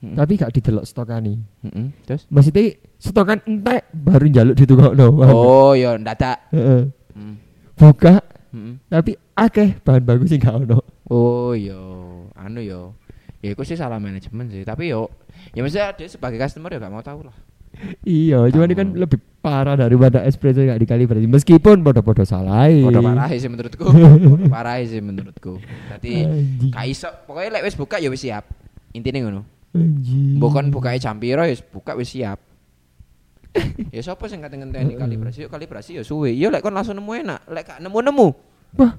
Mm-mm. tapi gak didelok stokane. Heeh. Terus? Maksudnya stokan entek baru njaluk ditukokno. Oh, yo ndadak. Heeh. Hmm. Buka Heeh. tapi akeh bahan bagus sing gak ono. Oh, yo. Anu yo. Ya iku sih salah manajemen sih, tapi yo ya maksudnya dia sebagai customer ya gak mau tahu lah. Iya, cuman ini kan lebih parah daripada espresso gak dikalibrasi. Meskipun podo-podo salah. Podo parah sih menurutku. Parah sih menurutku. Dadi Anjing. gak iso, pokoknya lek wis buka ya wis siap. Intine ngono. Bukan buka jam piro ya buka wis siap. ya sapa sing kate ngenteni kalibrasi? Yuk kalibrasi ya suwe. Ya lek kon langsung nemu enak, lek gak nemu-nemu. Wah,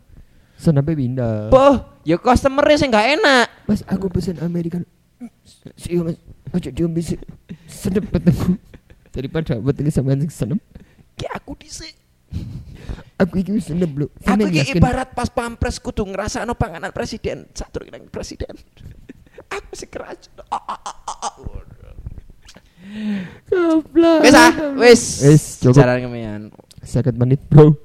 senapnya pindah. Boh, ya customer sing gak enak. Mas, aku pesen American. Sih, mas. Ojo sih. Sedep petengku. Daripada petengku sama yang senep. Ki aku dhisik. Aku iki wis senep lho. Aku iki ibarat pas pampres kudu ngrasakno panganan presiden, nang presiden. aku sih ah, ah, ah. Goblok. Wis ah, wis. Wis, cukup. Jalan kemean. 50 menit, Bro.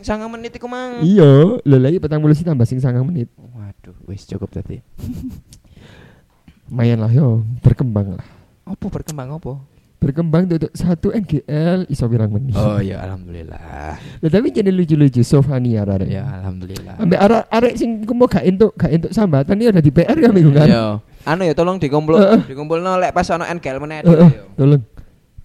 Sangang menit iku mang. Iya, lho lagi petang puluh sih tambah sing sangang menit. Waduh, wis cukup tadi. Lumayan lah yo, berkembang lah. Apa berkembang apa? Berkembang untuk satu NGL iso pirang menit. Oh ya alhamdulillah. Lah, tapi jadi lucu-lucu Sofani arek. Ya alhamdulillah. Ambek arek arek sing mau gak entuk gak entuk sambatan ya udah di PR ya minggu kan. Yo, anu ya tolong dikumpul Heeh. dikumpulno lek pas ono NGL meneh tolong.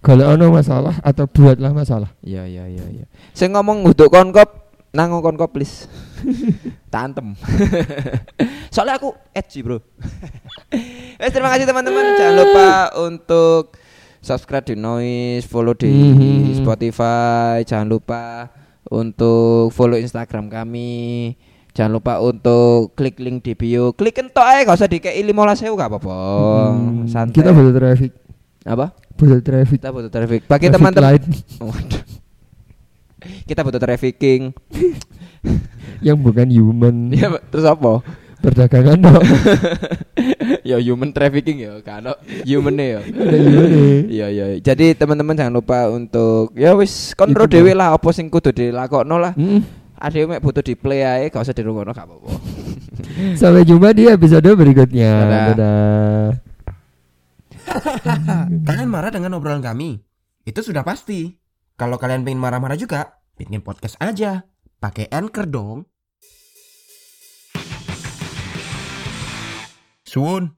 Kalau ono masalah atau buatlah masalah. Iya iya iya iya. Sing ngomong nguduk konkop nang konkop please. Tantem. Soalnya aku edgy, Bro. Wes terima kasih teman-teman. Jangan lupa untuk subscribe di Noise, follow di Mhm. Spotify, jangan lupa untuk follow Instagram kami. Jangan lupa untuk klik link di bio. Klik entok ae gak usah dikei 15.000 gak apa-apa. Hmm, Santai. Kita butuh traffic. Apa? Butuh traffic. Kita butuh traffic. Bagi Traffic teman-teman Waduh. Kita butuh trafficking. yang bukan human. Ya, terus apa? Perdagangan dong. ya human trafficking ya, kan human ya. Ada human Iya iya. Jadi teman-teman jangan lupa untuk ya wis kontrol dhewe lah apa sing kudu dilakokno lah. Mm. Ada mek butuh di play ae gak usah dirungokno gak apa-apa. Sampai jumpa di episode berikutnya. Dadah. Dadah. Kalian marah dengan obrolan kami? Itu sudah pasti. Kalau kalian pengen marah-marah juga, bikin podcast aja. Pakai Anchor dong. Sun.